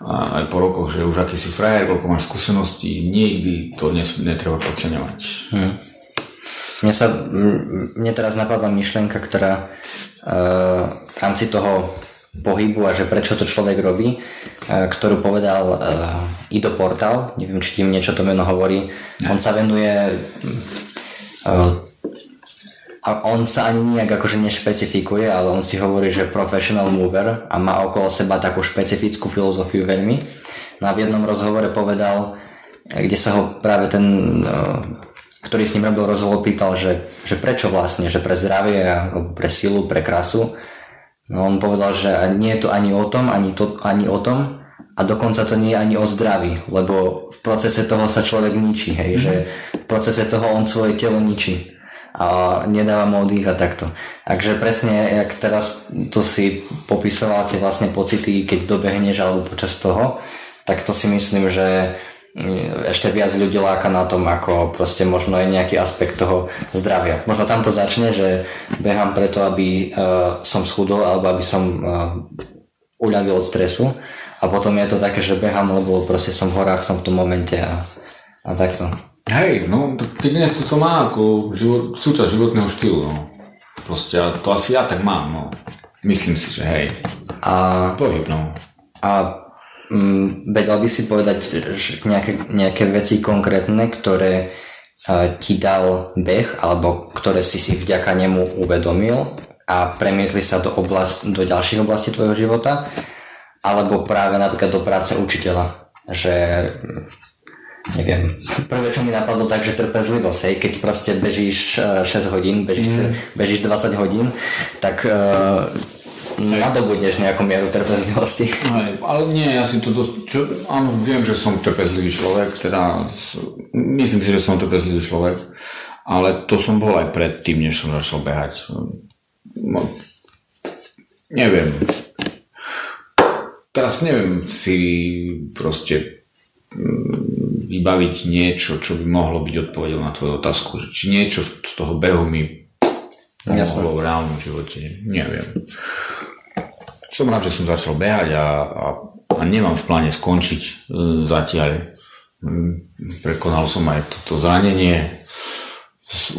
aj po rokoch, že už aký si frajer, koľko máš skúseností, nikdy to netreba podceňovať. Hmm. Mne sa, mne teraz napadla myšlienka, ktorá uh, v rámci toho pohybu a že prečo to človek robí, e, ktorú povedal uh, Ido Portal, neviem, či tým niečo to meno hovorí. On sa venuje uh, a on sa ani nejak akože nešpecifikuje, ale on si hovorí, že professional mover a má okolo seba takú špecifickú filozofiu veľmi. No a v jednom rozhovore povedal, kde sa ho práve ten, ktorý s ním robil rozhovor, pýtal, že, že prečo vlastne, že pre zdravie, pre silu, pre krasu, No on povedal, že nie je to ani o tom, ani, to, ani o tom a dokonca to nie je ani o zdraví, lebo v procese toho sa človek ničí, hej, mm-hmm. že v procese toho on svoje telo ničí a nedáva mu a takto. Takže presne, jak teraz to si popisoval tie vlastne pocity, keď dobehneš alebo počas toho, tak to si myslím, že ešte viac ľudí láka na tom, ako proste možno je nejaký aspekt toho zdravia. Možno tam to začne, že behám preto, aby uh, som schudol alebo aby som uh, uľavil od stresu a potom je to také, že behám, lebo proste som v horách, som v tom momente a, a takto. Hej, no, keď nejak to má ako život, súčasť životného štýlu, no. proste, ale to asi ja tak mám, no. Myslím si, že hej. A, Pohyb, no. a mm, vedel by si povedať že nejaké, nejaké veci konkrétne, ktoré uh, ti dal beh, alebo ktoré si si vďaka nemu uvedomil a premietli sa do, oblast, do ďalších oblastí tvojho života, alebo práve napríklad do práce učiteľa, že neviem, prvé čo mi napadlo tak, že trpezlivosť, hej, keď proste bežíš eh, 6 hodín, bežíš, mm. bežíš 20 hodín, tak uh, nadobudneš nejakú mieru trpezlivosti. Hej, ale nie, ja si to dosť, čo, áno, viem, že som trpezlivý človek, teda myslím si, že som trpezlivý človek, ale to som bol aj predtým, než som začal behať. No, neviem. Teraz neviem si proste mm, vybaviť niečo, čo by mohlo byť odpovedou na tvoju otázku. Či niečo z toho behu mi pomohlo v reálnom živote. Neviem som rád, že som začal behať a, a, a nemám v pláne skončiť e, zatiaľ. Prekonal som aj toto zranenie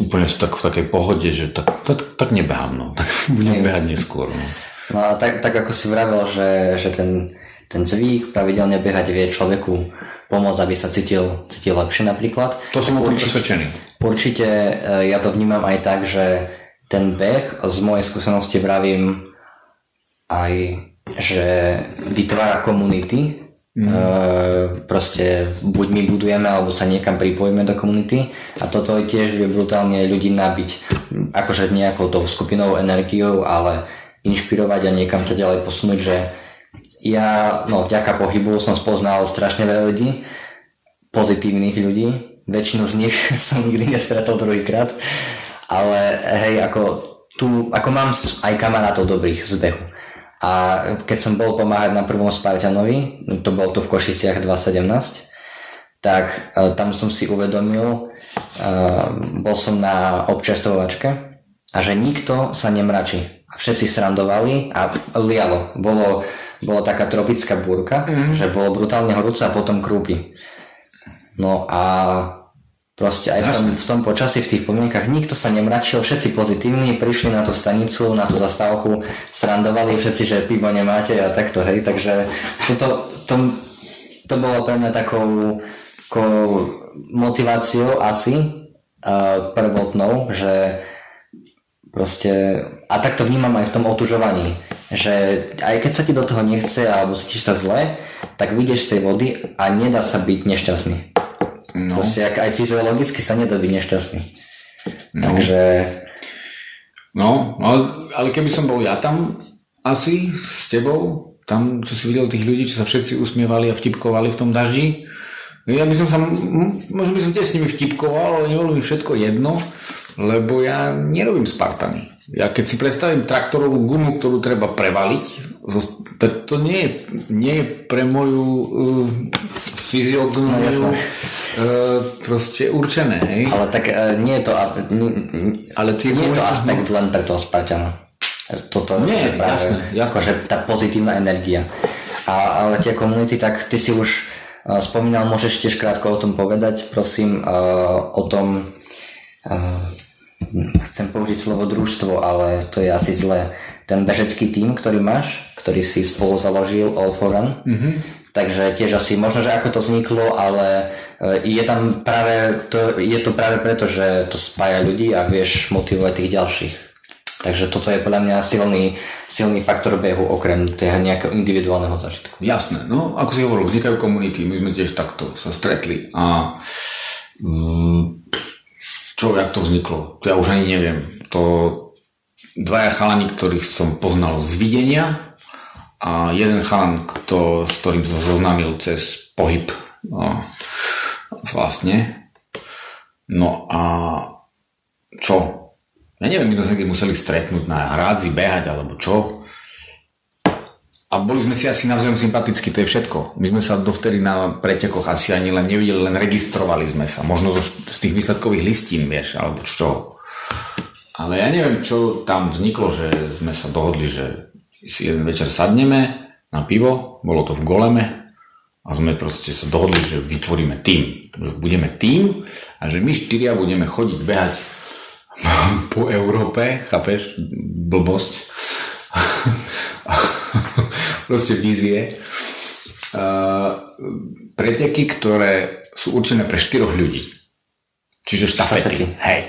úplne tak, v takej pohode, že tak, tak, tak nebehám, no. Tak budem behať neskôr, no. No a tak, tak ako si vravel, že, že ten, ten zvyk pravidelne behať vie človeku pomôcť, aby sa cítil, cítil lepšie napríklad. To som úplne presvedčený. Určite e, ja to vnímam aj tak, že ten beh z mojej skúsenosti vravím aj, že vytvára komunity. Mm. E, proste buď my budujeme, alebo sa niekam pripojíme do komunity a toto tiež vie brutálne ľudí nabiť akože nejakou tou skupinovou energiou, ale inšpirovať a niekam ťa ďalej posunúť, že ja, no vďaka pohybu som spoznal strašne veľa ľudí, pozitívnych ľudí, väčšinu z nich som nikdy nestretol druhýkrát, ale hej, ako tu, ako mám aj kamarátov dobrých z behu. A keď som bol pomáhať na prvom Spartanovi, to bol tu v Košiciach 2.17, tak e, tam som si uvedomil, e, bol som na občerstvovačke a že nikto sa nemračí. A všetci srandovali a lialo. Bolo, bolo taká tropická búrka, mm. že bolo brutálne horúce a potom krúpy. No a proste aj v tom, v tom počasí, v tých podmienkach nikto sa nemračil, všetci pozitívni, prišli na tú stanicu, na tú zastávku, srandovali všetci, že pivo nemáte a takto, hej, takže toto, to, to bolo pre mňa takou, takou motiváciou asi uh, prvotnou, že proste, a tak to vnímam aj v tom otužovaní, že aj keď sa ti do toho nechce alebo cítiš sa zle, tak vyjdeš z tej vody a nedá sa byť nešťastný. No. Proste ak aj fyziologicky sa nedá byť nešťastný. No. Takže No, ale, ale keby som bol ja tam asi s tebou, tam, čo si videl tých ľudí, čo sa všetci usmievali a vtipkovali v tom daždi, ja by som sa, možno by som tiež s nimi vtipkoval, ale nebolo mi všetko jedno, lebo ja nerobím Spartany. Ja keď si predstavím traktorovú gumu, ktorú treba prevaliť, tak to nie je, nie je pre moju uh, fyziognomiu jasné. uh, proste určené, hej? Ale tak e, nie je to, as- n- n- Ale tie nie je to aspekt len pre toho Spartana. Toto, Nie, že práve, jasné, jasné. Akože tá pozitívna energia. A, ale tie komunity, tak ty si už uh, spomínal, môžeš tiež krátko o tom povedať, prosím, uh, o tom, uh, chcem použiť slovo družstvo, ale to je asi zlé. Ten bežecký tím, ktorý máš, ktorý si spolu založil All for Run, mm-hmm. takže tiež asi, možno, že ako to vzniklo, ale uh, je tam práve, to, je to práve preto, že to spája ľudí a vieš motivovať tých ďalších. Takže toto je podľa mňa silný, silný faktor behu okrem toho nejakého individuálneho zažitku. Jasné, no ako si hovoril, vznikajú komunity, my sme tiež takto sa stretli a mm, čo, jak to vzniklo, to ja už ani neviem. To dvaja chalani, ktorých som poznal z videnia a jeden chalan, kto, s ktorým som zoznámil cez pohyb no, vlastne. No a čo? Ja neviem, my sme sa museli stretnúť na hrádzi, behať alebo čo. A boli sme si asi navzájom sympatickí, to je všetko. My sme sa dovtedy na pretekoch asi ani len nevideli, len registrovali sme sa. Možno zo, z tých výsledkových listín, vieš, alebo čo. Ale ja neviem, čo tam vzniklo, že sme sa dohodli, že si jeden večer sadneme na pivo, bolo to v Goleme a sme proste sa dohodli, že vytvoríme tým. Budeme tým a že my štyria budeme chodiť behať po Európe, chápeš, blbosť. Proste vízie. Uh, preteky, ktoré sú určené pre štyroch ľudí. Čiže štafety. štafety. Hej.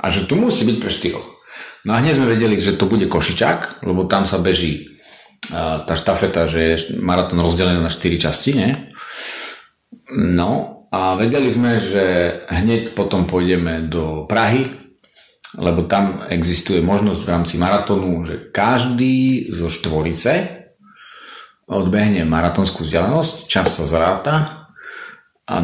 A že tu musí byť pre štyroch. No a hneď sme vedeli, že to bude Košičák, lebo tam sa beží uh, tá štafeta, že je maratón rozdelený na 4 časti, nie? No a vedeli sme, že hneď potom pôjdeme do Prahy, lebo tam existuje možnosť v rámci maratónu, že každý zo štvorice odbehne maratónskú vzdialenosť, čas sa zráta a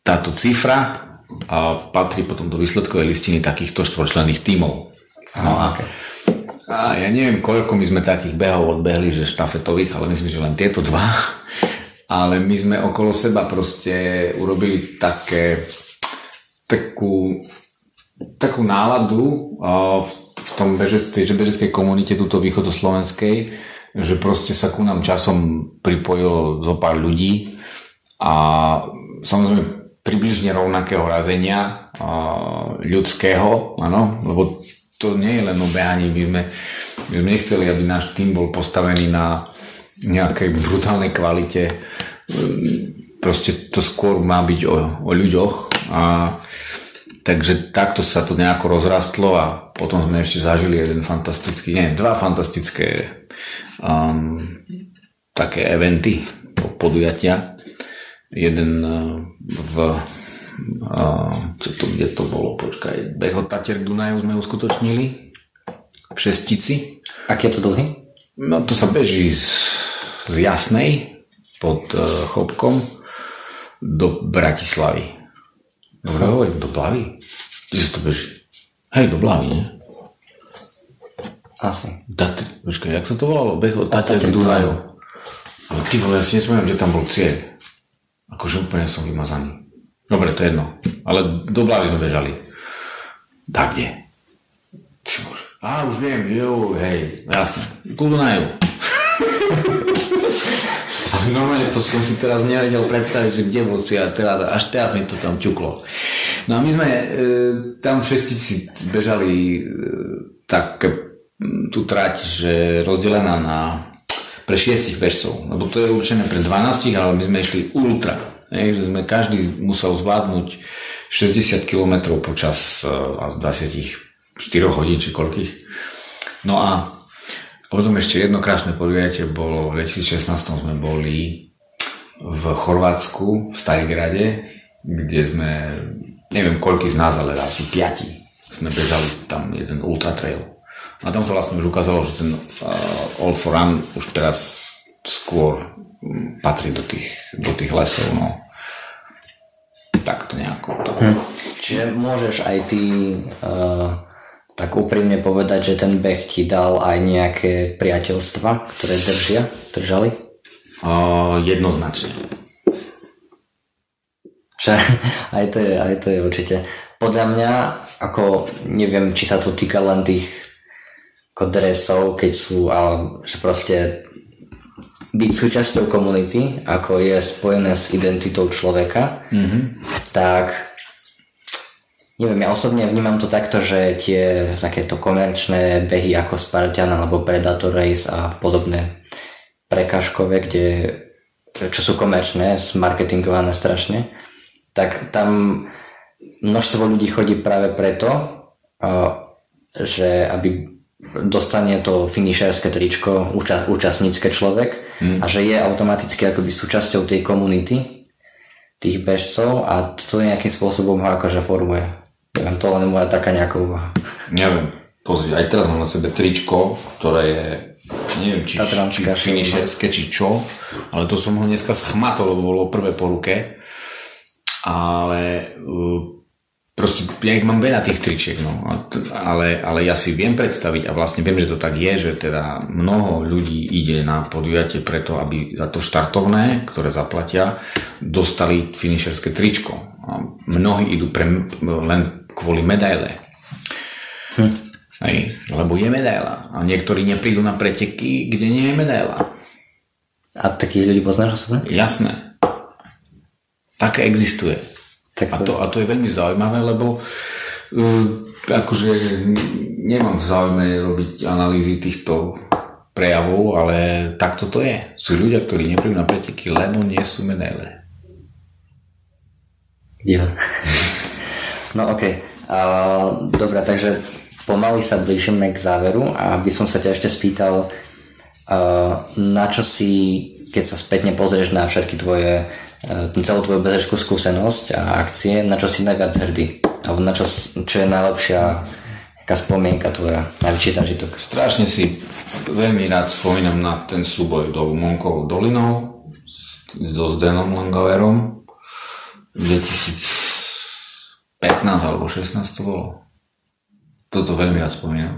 táto cifra a patrí potom do výsledkovej listiny takýchto štvorčlenných tímov. No a, a ja neviem, koľko my sme takých behov odbehli, že štafetových, ale myslím, že len tieto dva. Ale my sme okolo seba proste urobili také, takú, takú náladu v, v tom bežectve, že bežeckej komunite túto východoslovenskej, že proste sa ku nám časom pripojilo zo pár ľudí a samozrejme približne rovnakého razenia ľudského, áno, lebo to nie je len o my sme, my sme nechceli, aby náš tým bol postavený na nejakej brutálnej kvalite, proste to skôr má byť o, o ľuďoch a Takže takto sa to nejako rozrastlo a potom sme ešte zažili jeden fantastický, nie, dva fantastické um, také eventy, podujatia. Jeden uh, v uh, čo to, kde to bolo, počkaj, beh od Tatier k Dunaju sme uskutočnili v Šestici. Aký je to dlhý? No to sa beží z, z Jasnej pod uh, Chopkom do Bratislavy. Dobre hovorím, do Blavy? Kde sa to beží? Hej, do Blavy, nie? Asi. Dat, počkaj, jak sa to volalo? Beh od Tatia k Dunaju. Ale ty vole, ja si nesmiem, že tam bol cieľ. Akože úplne som vymazaný. Dobre, to je jedno. Ale do Blavy sme bežali. Tak je. Ty bože. Á, už viem, jo, hej, jasne. Ku Dunaju. normálne to som si teraz nevedel predstaviť, že kde bol cieľ, teda, až teraz mi to tam ťuklo. No a my sme e, tam šestici bežali e, tak tú trať, že rozdelená na pre šiestich bežcov, lebo to je určené pre 12, ale my sme išli ultra. Je, že sme každý musel zvládnuť 60 km počas uh, 24 hodín či koľkých. No a potom ešte jedno krásne podujatie bolo, v 2016 sme boli v Chorvátsku, v Starigrade, kde sme, neviem koľký z nás, ale asi piati sme bežali tam jeden ultra trail. A tam sa vlastne už ukázalo, že ten uh, All for Run už teraz skôr um, patrí do tých, do tých lesov, no. Tak to nejako. To... Hm. Čiže môžeš aj ty uh, tak úprimne povedať, že ten beh ti dal aj nejaké priateľstva, ktoré držia, držali? Uh, jednoznačne. Že aj to, je, aj to je určite. Podľa mňa, ako neviem, či sa to týka len tých ako dresov, keď sú, ale že proste byť súčasťou komunity, ako je spojené s identitou človeka, mm-hmm. tak neviem, ja osobne vnímam to takto, že tie takéto komerčné behy ako Spartan alebo Predator Race a podobné prekažkové, kde, čo sú komerčné, marketingované strašne, tak tam množstvo ľudí chodí práve preto, že aby dostane to finišerské tričko úča- účastnícke človek mm. a že je automaticky akoby súčasťou tej komunity tých bežcov a to nejakým spôsobom ho akože formuje. Neviem, to len moja taká nejaká úvaha. Neviem, pozri, aj teraz mám na sebe tričko, ktoré je neviem, či, či finišerské, či čo, ale to som ho dneska schmatol, lebo bolo prvé po ruke, ale uh, proste ja ich mám veľa tých tričiek, no, ale, ale ja si viem predstaviť a vlastne viem, že to tak je, že teda mnoho ľudí ide na podujatie preto, aby za to štartovné, ktoré zaplatia, dostali finišerské tričko. A mnohí idú pre, len kvôli medaile. Hm. Hej, lebo je medaila. A niektorí neprídu na preteky, kde nie je medaila. A takých ľudí poznáš osobne? Jasné. Také existuje. Tak to... A, to, a to je veľmi zaujímavé, lebo akože nemám v záujme robiť analýzy týchto prejavov, ale takto to je. Sú ľudia, ktorí nepríjmu na preteky, lebo nie sú medaile. Ja. No. Okay. Uh, Dobre, takže pomaly sa blížime k záveru a by som sa ťa ešte spýtal, uh, na čo si, keď sa spätne pozrieš na všetky tvoje, uh, celú tvoju bezežskú skúsenosť a akcie, na čo si najviac hrdý? Alebo na čo, čo je najlepšia Aká spomienka tvoja, najväčší zážitok? Strašne si veľmi rád spomínam na ten súboj do Monkovou dolinou so Zdenom Langoverom 2015 alebo 16 to bolo. Toto veľmi rád spomínam.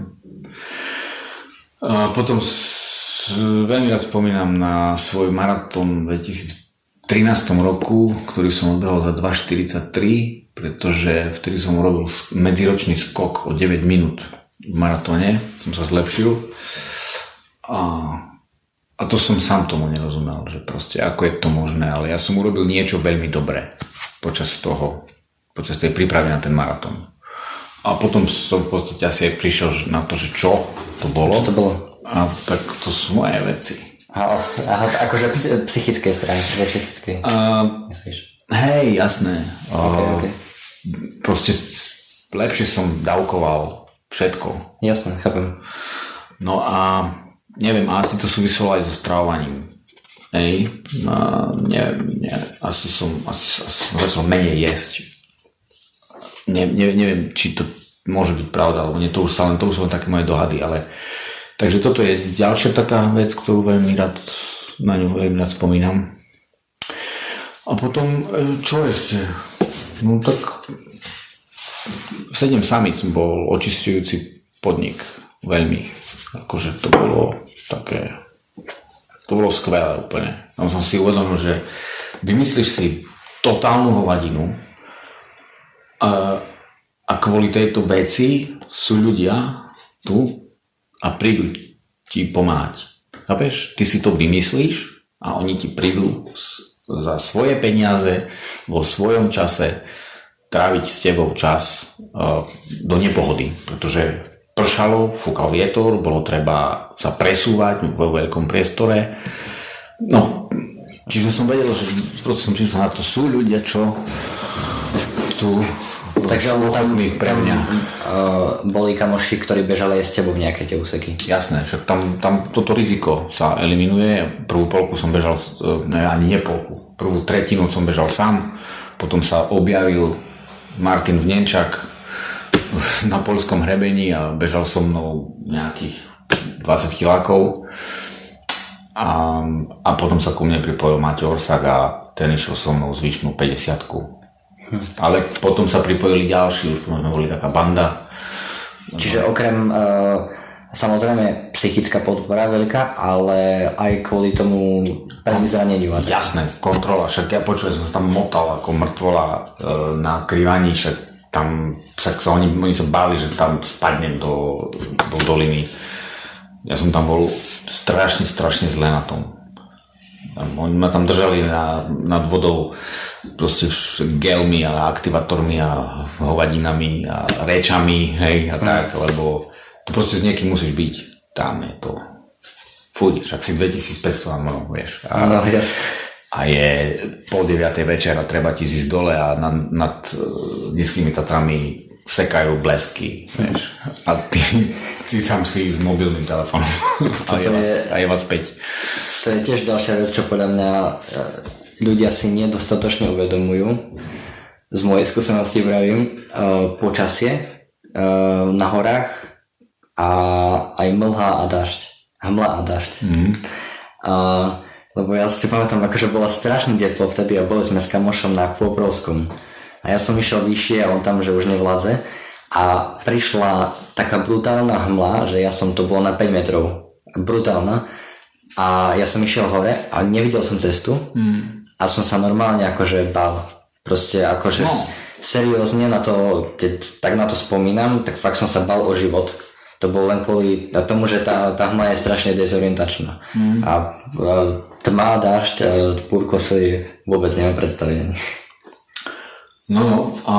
A potom s, veľmi rád spomínam na svoj maratón v 2013 roku, ktorý som odbehol za 2.43 pretože vtedy som urobil medziročný skok o 9 minút v maratóne, som sa zlepšil a, a to som sám tomu nerozumel, že proste ako je to možné, ale ja som urobil niečo veľmi dobré počas toho, počas tej prípravy na ten maratón. A potom som v podstate asi aj prišiel na to, že čo to bolo. Čo to bolo? A tak to sú moje veci. Aha, aha akože psychickej strany, psychickej. Uh, Myslíš? Hej, jasné. Okay, okay proste lepšie som dávkoval všetko. Jasné, chápem. No a neviem, asi to súviselo aj so stravovaním. Hej, no, neviem, ne, asi som, asi, asi som začal menej jesť. Ne, ne, neviem, či to môže byť pravda, alebo nie, to už sa len, to už len také moje dohady, ale takže toto je ďalšia taká vec, ktorú veľmi rád, na ňu veľmi rád spomínam. A potom, e, čo ešte? No tak 7 samic bol očistujúci podnik. Veľmi. Akože to bolo také... To bolo skvelé úplne. Tam som si uvedomil, že vymyslíš si totálnu hovadinu a, a kvôli tejto veci sú ľudia tu a prídu ti pomáhať. Chápeš? Ty si to vymyslíš a oni ti prídu za svoje peniaze vo svojom čase tráviť s tebou čas uh, do nepohody, pretože pršalo, fúkal vietor, bolo treba sa presúvať vo veľkom priestore. No, čiže som vedel, že proste som čísla na to, sú ľudia, čo tu Takže bol tam, pre mňa. Uh, boli kamoši, ktorí bežali aj s tebou nejaké tie úseky. Jasné, však tam, tam toto riziko sa eliminuje. Prvú polku som bežal, e, ne, ani nie polku, prvú tretinu som bežal sám, potom sa objavil Martin Vnenčak na polskom hrebení a bežal so mnou nejakých 20 kilákov. A, a potom sa ku mne pripojil Maťo Orsak a ten išiel so mnou zvyšnú 50 Hm. Ale potom sa pripojili ďalší, už možno boli taká banda. Čiže okrem uh, samozrejme psychická podpora veľká, ale aj kvôli tomu prvom zraneniu. Jasné, kontrola, však ja počujem, som sa tam motal ako mŕtvola uh, na krývaní, však tam však sa oni, oni sa báli, že tam spadnem do, do doliny. Ja som tam bol strašne, strašne zle na tom. Oni ma tam držali na, nad vodou proste gelmi a aktivátormi a hovadinami a rečami, hej, a tak, mm. lebo proste s niekým musíš byť. Tam je to... Fuj, však si 2500 amorov, vieš. A, no, a je pol deviatej večer a treba ti zísť dole a nad, nad uh, nízkymi Tatrami sekajú blesky, vieš. A ty, ty tam si s mobilným telefónom a, je vás, a je vás 5 to je tiež ďalšia vec, čo podľa mňa e, ľudia si nedostatočne uvedomujú. Z mojej skúsenosti vravím, uh, počasie uh, na horách a aj mlha a dažď. Hmla a dažď. Mm-hmm. Uh, lebo ja si pamätám, akože bolo strašne teplo vtedy a boli sme s kamošom na Pôbrovskom. A ja som išiel vyššie a on tam, že už nevládze. A prišla taká brutálna hmla, že ja som to bol na 5 metrov. Brutálna a ja som išiel hore a nevidel som cestu mm. a som sa normálne akože bal. Proste akože no. seriózne na to, keď tak na to spomínam, tak fakt som sa bal o život. To bolo len kvôli tomu, že tá, tá hmla je strašne dezorientačná. Mm. A, a tma, dážď a púrko si vôbec neviem predstaviť. No, no a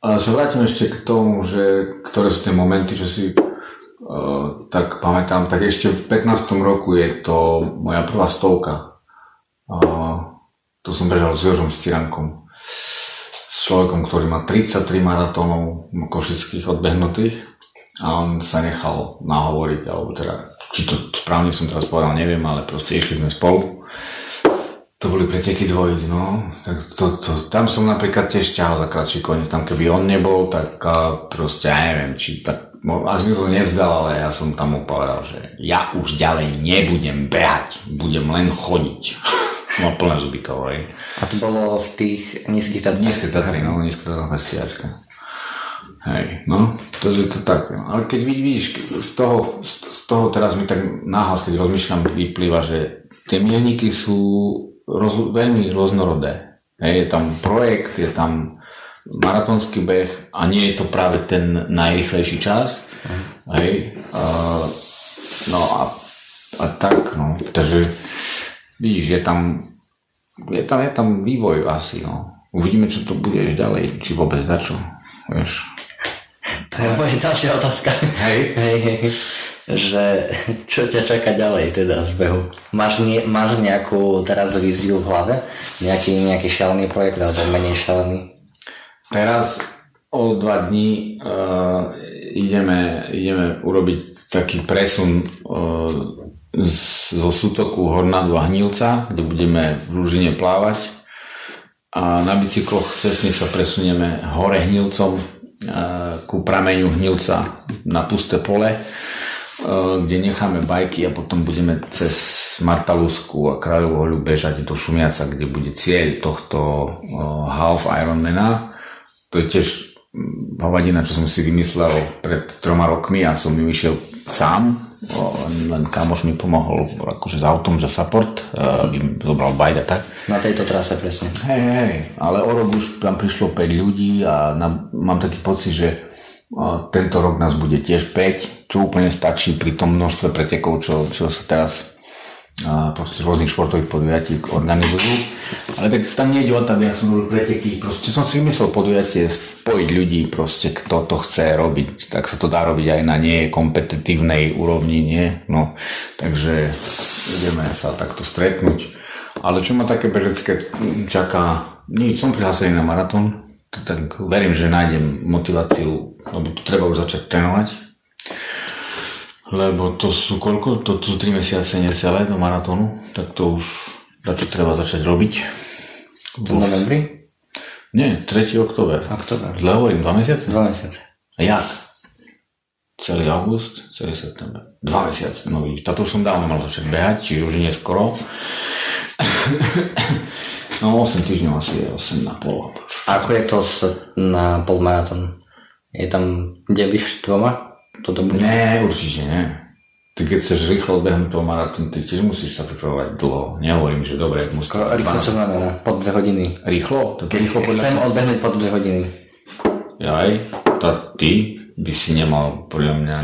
Ale sa vrátim ešte k tomu, že ktoré sú tie momenty, že si tak pamätám, tak ešte v 15. roku je to moja prvá stovka. Uh, tu som bežal s Jožom Cirankom. S človekom, ktorý má 33 maratónov košických odbehnutých a on sa nechal nahovoriť, alebo teda, či to správne som teraz povedal, neviem, ale proste išli sme spolu to boli preteky dvojic, no. Tak to, to, tam som napríklad tiež ťahal za kratší koniec. Tam keby on nebol, tak a proste ja neviem, či tak... A mi to nevzdal, ale ja som tam mu povedal, že ja už ďalej nebudem behať, budem len chodiť. No plné zuby toho. A to bolo v tých nízkych Tatrách? Nízke Tatry, no, nízke Tatrách stiačka. Hej, no, to je to tak. No. Ale keď vidíš, z toho, z toho teraz mi tak náhlas, keď rozmýšľam, vyplýva, že tie milníky sú roz, veľmi rôznorodé. Hej, je tam projekt, je tam maratónsky beh a nie je to práve ten najrychlejší čas. Uh-huh. Hej, a, no a, a tak, no. Takže vidíš, je tam, je tam, je tam vývoj asi, no. Uvidíme, čo to bude ďalej, či vôbec dačo, vieš. To je moja ďalšia otázka. Hej. hej, hej že čo ťa čaká ďalej teda z behu? Máš, nie, máš nejakú teraz víziu v hlave? Nejaký, nejaký šalený projekt alebo menej šalený? Teraz o dva dní uh, ideme, ideme urobiť taký presun uh, z, zo sútoku Hornadu a Hnilca, kde budeme v Lužine plávať a na bicykloch cestne sa presunieme hore Hnilcom uh, ku prameňu Hnilca na pusté pole kde necháme bajky a potom budeme cez Martalusku a Kráľovú bežať do Šumiaca, kde bude cieľ tohto half Ironmana. To je tiež hm, hovadina, čo som si vymyslel pred troma rokmi a som vymyšiel sám, len kamoš mi pomohol akože s autom, že support, uh, zobral bajda tak. Na tejto trase presne. Hej, hej, ale o rok už tam prišlo 5 ľudí a na, mám taký pocit, že tento rok nás bude tiež 5, čo úplne stačí pri tom množstve pretekov, čo, čo sa teraz proste rôznych športových podujatí organizujú. Ale tak tam nie ide o to, ja som robil preteky, proste som si vymyslel podujatie spojiť ľudí, proste kto to chce robiť, tak sa to dá robiť aj na nie kompetitívnej úrovni, nie? No, takže ideme sa takto stretnúť. Ale čo ma také bežecké čaká, nič, som prihlásený na maratón, tak verím, že nájdem motiváciu, lebo tu treba už začať trénovať. Lebo to sú koľko? To sú 3 mesiace necelé do maratónu, tak to už čo treba začať robiť. V novembri? Nie, 3. október. Október. Zle hovorím, 2 mesiace? 2 mesiace. A jak? Celý august, celý september. 2 mesiace. No vidíš, táto už som dávno mal začať behať, čiže už nie skoro. No 8 týždňov asi je 8 na pol. Ako je to s, na polmaratón? Je tam, delíš dvoma? Toto bude? Nie, určite nie. Ty keď chceš rýchlo odbehnúť polmaratón, ty tiež musíš sa pripravovať dlho. Nehovorím, že dobre, musíš... Rýchlo čo znamená? Pod dve hodiny? Rýchlo? To rýchlo podľa... Chcem odbehnúť pod dve hodiny. Jaj, tá ty by si nemal, podľa mňa,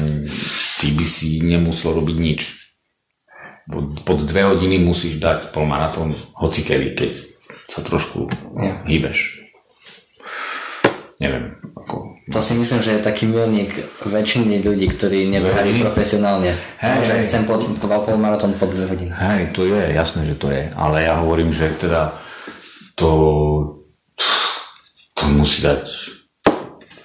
ty by si nemusel robiť nič. Pod, pod dve hodiny musíš dať polmaratón hoci kedy, keď sa trošku ja. hýbeš. Neviem. To si myslím, že je taký milník väčšiny ľudí, ktorí nebehajú profesionálne. Hej, že hej. chcem pod, pol maratón pod 2 hodiny. Hej, to je, jasné, že to je. Ale ja hovorím, že teda to, to musí dať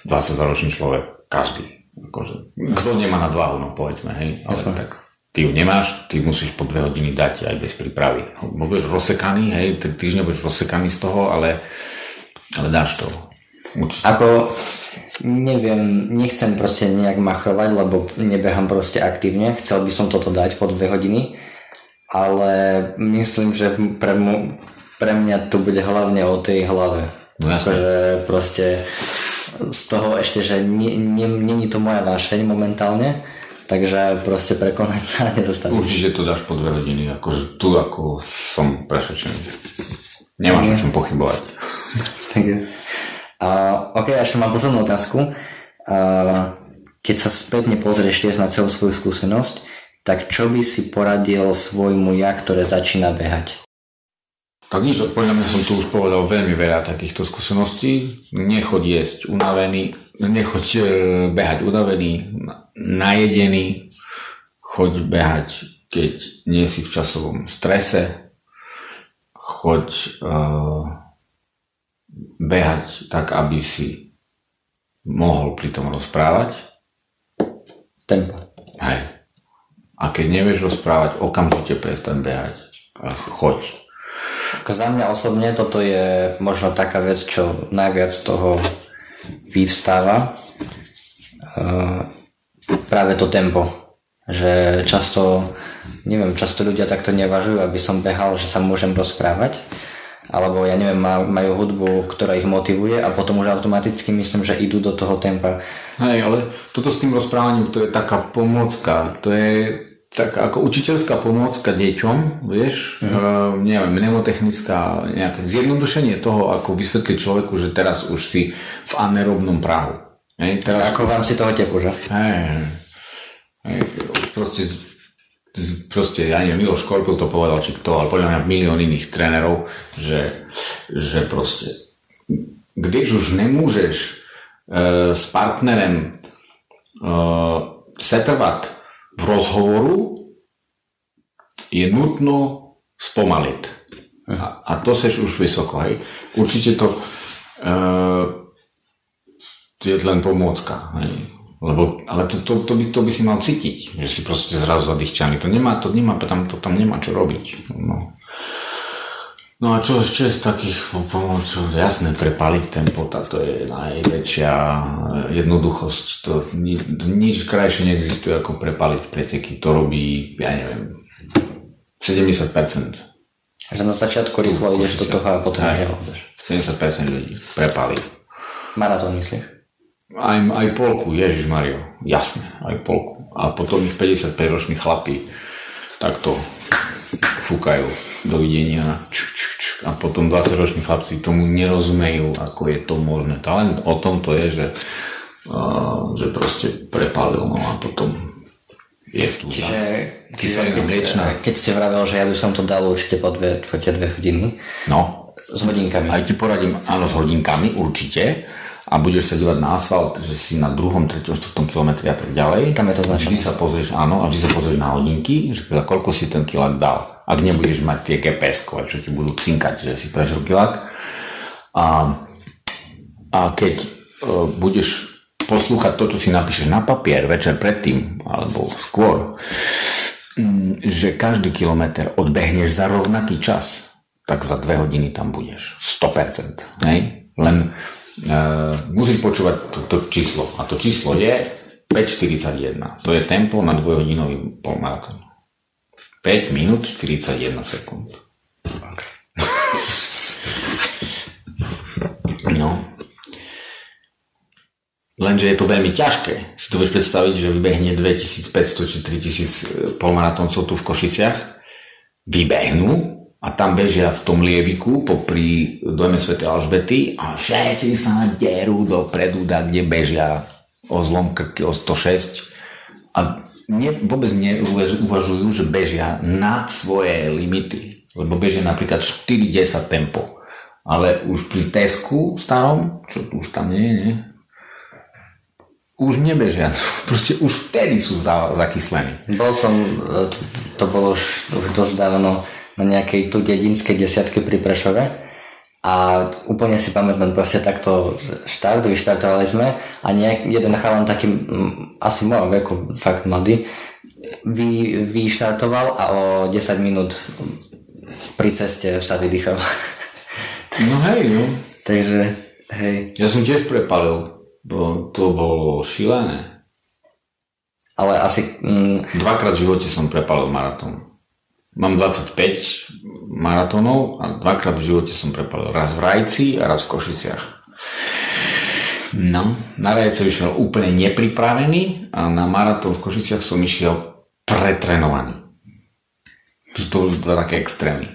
22-ročný človek. Každý. Akože, kto nemá na dvahu, no povedzme, hej. Ale Jasne. tak ty ju nemáš, ty musíš po dve hodiny dať aj bez prípravy. Budeš rozsekaný, hej, tri týždne budeš rozsekaný z toho, ale, ale dáš to. Určite. Ako, neviem, nechcem proste nejak machrovať, lebo nebehám proste aktívne. Chcel by som toto dať po dve hodiny, ale myslím, že pre, mu, pre mňa to bude hlavne o tej hlave. No. Akože proste z toho ešte, že není to moja vášeň momentálne, takže proste prekonať sa nezastaviť. Určite to dáš po dve hodiny, akože tu ako som presvedčený. Nemáš o čom pochybovať. tak je. Uh, ok, ešte mám poslednú otázku. Uh, keď sa spätne pozrieš tiež na celú svoju skúsenosť, tak čo by si poradil svojmu ja, ktoré začína behať? Tak nič, podľa mňa som tu už povedal veľmi veľa takýchto skúseností. Nechoď jesť unavený, nechoď e, behať unavený, najedený, choď behať, keď nie si v časovom strese, choď uh, behať tak, aby si mohol pri tom rozprávať. Tempo. Hej. A keď nevieš rozprávať, okamžite prestaň behať. Choď. Za mňa osobne toto je možno taká vec, čo najviac toho vyvstáva. Uh, práve to tempo. Že často, neviem, často ľudia takto nevažujú, aby som behal, že sa môžem rozprávať. Alebo ja neviem, majú hudbu, ktorá ich motivuje a potom už automaticky myslím, že idú do toho tempa. Hej, ale toto s tým rozprávaním, to je taká pomocka. To je tak ako učiteľská pomôcka deťom, vieš, mm. uh, neviem, mnemotechnická, nejaké zjednodušenie toho, ako vysvetliť človeku, že teraz už si v anaerobnom prahu. Hej, teraz ako už... vám si toho tepu, že? Hej, hej, proste, proste, ja neviem, Miloš Korpil to povedal, či kto, ale podľa mňa milión iných trénerov, že, že proste, když už nemôžeš uh, s partnerem uh, setrvať v rozhovoru je nutno spomaliť. A, a to seš už vysoko, hej. Určite to uh, je len pomôcka, hej. Lebo, ale to, to, to, by, to by si mal cítiť, že si proste zrazu zadýchčaný. To nemá, to nemá, tam, to tam nemá čo robiť. No. No a čo ešte z takých pomôcov? Jasné, prepaliť ten pot, to je najväčšia jednoduchosť. To, ni, to nič krajšie neexistuje ako prepaliť preteky. To robí, ja neviem, 70%. Že na začiatku rýchlo ideš do toho a potom aj, 70% ľudí prepali. Maratón myslíš? Aj, aj polku, Ježiš Mario, jasne, aj polku. A potom ich 55 roční chlapí takto fúkajú. Dovidenia. Ču, a potom 20-roční chlapci tomu nerozumejú, ako je to možné. Talent o tom to je, že, uh, že proste prepálil, no a potom je tu Čiže, kyselina mliečná. Keď ste vravel, že ja by som to dal určite po dve, po dve hodiny. No. S hodinkami. Aj ti poradím, áno, s hodinkami, určite a budeš sa dívať na asfalt, že si na druhom, treťom, štvrtom kilometri a tak ďalej. Tam je to značené. Vždy sa pozrieš, áno, a vždy sa pozrieš na hodinky, že za koľko si ten kilák dal. Ak nebudeš mať tie gps čo ti budú cinkať, že si prežil kilák. A, a keď uh, budeš poslúchať to, čo si napíšeš na papier večer predtým, alebo skôr, um, že každý kilometr odbehneš za rovnaký čas, tak za dve hodiny tam budeš. 100%. Hej? Len Uh, musíš počúvať to, to číslo. A to číslo je 5.41. To je tempo na dvojhodinový polmaratón. 5 minút 41 sekúnd. No. Lenže je to veľmi ťažké. Si to vieš predstaviť, že vybehne 2500 či 3000 polmaratóncov tu v Košiciach. Vybehnú a tam bežia v tom lieviku popri dojme Sv. Alžbety a všetci sa derú dopredu, da, kde bežia o zlom krky o 106 a ne, vôbec neuvažujú, že bežia nad svoje limity, lebo bežia napríklad 4-10 tempo. Ale už pri Tesku starom, čo tu už tam nie je, nie? už nebežia. Proste už vtedy sú za, zakyslení. Bol som, to bolo už, už dosť dávno, na nejakej tu dedinskej desiatke pri Prešove a úplne si pamätám proste takto štart, vyštartovali sme a nejak, jeden chalan taký asi môjho veku, fakt mladý, vy, vyštartoval a o 10 minút pri ceste sa vydýchal. No hej, no. Takže, hej. Ja som tiež prepalil, bo to bolo šilené. Ale asi... Mm, Dvakrát v živote som prepalil maratón. Mám 25 maratónov a dvakrát v živote som prepalil. Raz v Rajci a raz v Košiciach. No, na Rajce išiel úplne nepripravený a na maratón v Košiciach som išiel pretrenovaný. To boli dva také extrémy.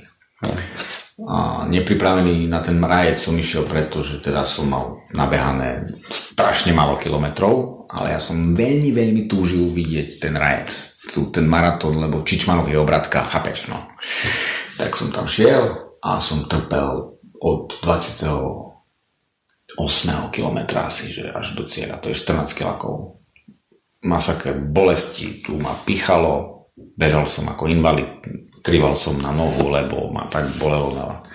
A nepripravený na ten rajec som išiel preto, že teda som mal nabehané strašne málo kilometrov, ale ja som veľmi, veľmi túžil vidieť ten rajec, ten maratón, lebo Čičmanov je obratka, chápeš, no. Tak som tam šiel, a som trpel od 28. kilometra asi, že až do cieľa, to je 14 kilakov. Masaker bolesti, tu ma pichalo, bežal som ako invalid, krival som na nohu, lebo ma tak bolelo na...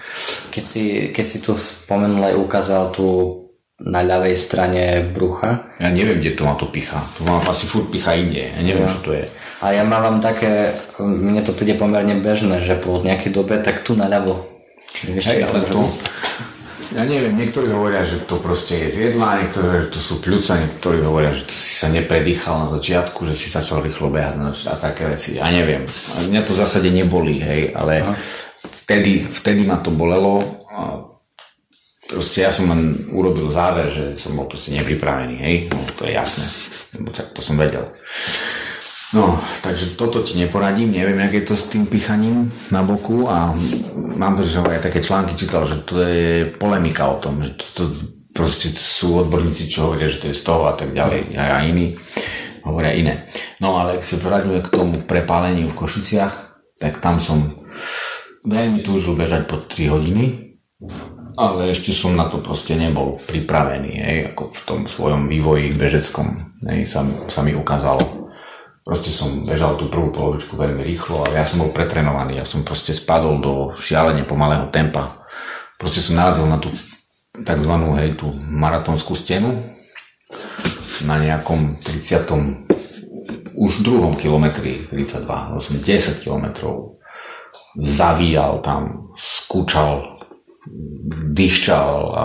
Keď si, keď si tu spomenul aj ukázal tu na ľavej strane brucha. Ja neviem, kde to má to picha. To má asi furt picha inde. Ja neviem, ja. čo to je. A ja mám také, mne to príde pomerne bežné, že po nejakej dobe tak tu naľavo. Vieš, Hej, ale to, ja neviem, niektorí hovoria, že to proste je z jedla, niektorí hovoria, že to sú pľúca, niektorí hovoria, že to si sa nepredýchal na začiatku, že si začal rýchlo behať a také veci. Ja neviem. Mňa to v zásade nebolí, hej, ale vtedy, vtedy ma to bolelo. A proste ja som len urobil záver, že som bol proste nepripravený, hej, no to je jasné, lebo to som vedel. No, takže toto ti neporadím, neviem, jak je to s tým pichaním na boku a mám že som aj také články čítal, že to je polemika o tom, že to, to proste sú odborníci, čo hovoria, že to je z toho a tak ďalej a, iní hovoria iné. No ale ak sa vráťme k tomu prepáleniu v Košiciach, tak tam som veľmi túžil bežať po 3 hodiny, ale ešte som na to proste nebol pripravený, hej, ako v tom svojom vývoji bežeckom, hej, sa, sa mi ukázalo Proste som bežal tú prvú polovičku veľmi rýchlo a ja som bol pretrenovaný. Ja som proste spadol do šialene pomalého tempa. Proste som narazil na tú tzv. hej, tú maratónskú stenu na nejakom 30. už druhom kilometri 32, som 10 kilometrov zavíjal tam, skúčal, dýchčal a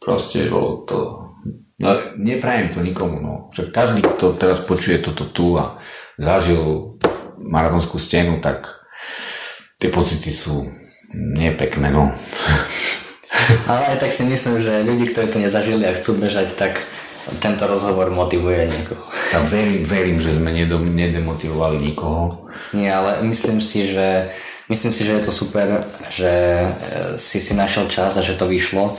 proste bolo to No, neprajem to nikomu, no. Však každý, kto teraz počuje toto tu a zažil maratónskú stenu, tak tie pocity sú nepekné, no. Ale aj tak si myslím, že ľudí, ktorí to nezažili a chcú bežať, tak tento rozhovor motivuje niekoho. Ja verím, verím, že sme nedemotivovali nikoho. Nie, ale myslím si, že myslím si, že je to super, že e, si si našiel čas a že to vyšlo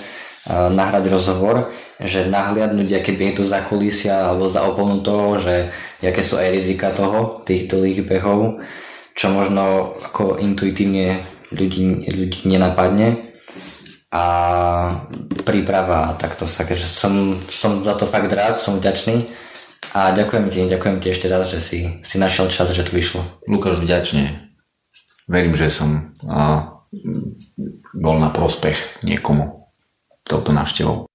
nahrať rozhovor že nahliadnúť, aké je to za kulisia alebo za oponu toho, že aké sú aj rizika toho, týchto dlhých behov, čo možno ako intuitívne ľudí, ľudí nenapadne a príprava tak to sa, že som, som za to fakt rád, som vďačný a ďakujem ti, ďakujem ti ešte raz, že si, si našiel čas, že to vyšlo. Lukáš, vďačne. Verím, že som a, bol na prospech niekomu to, to nasz dzieło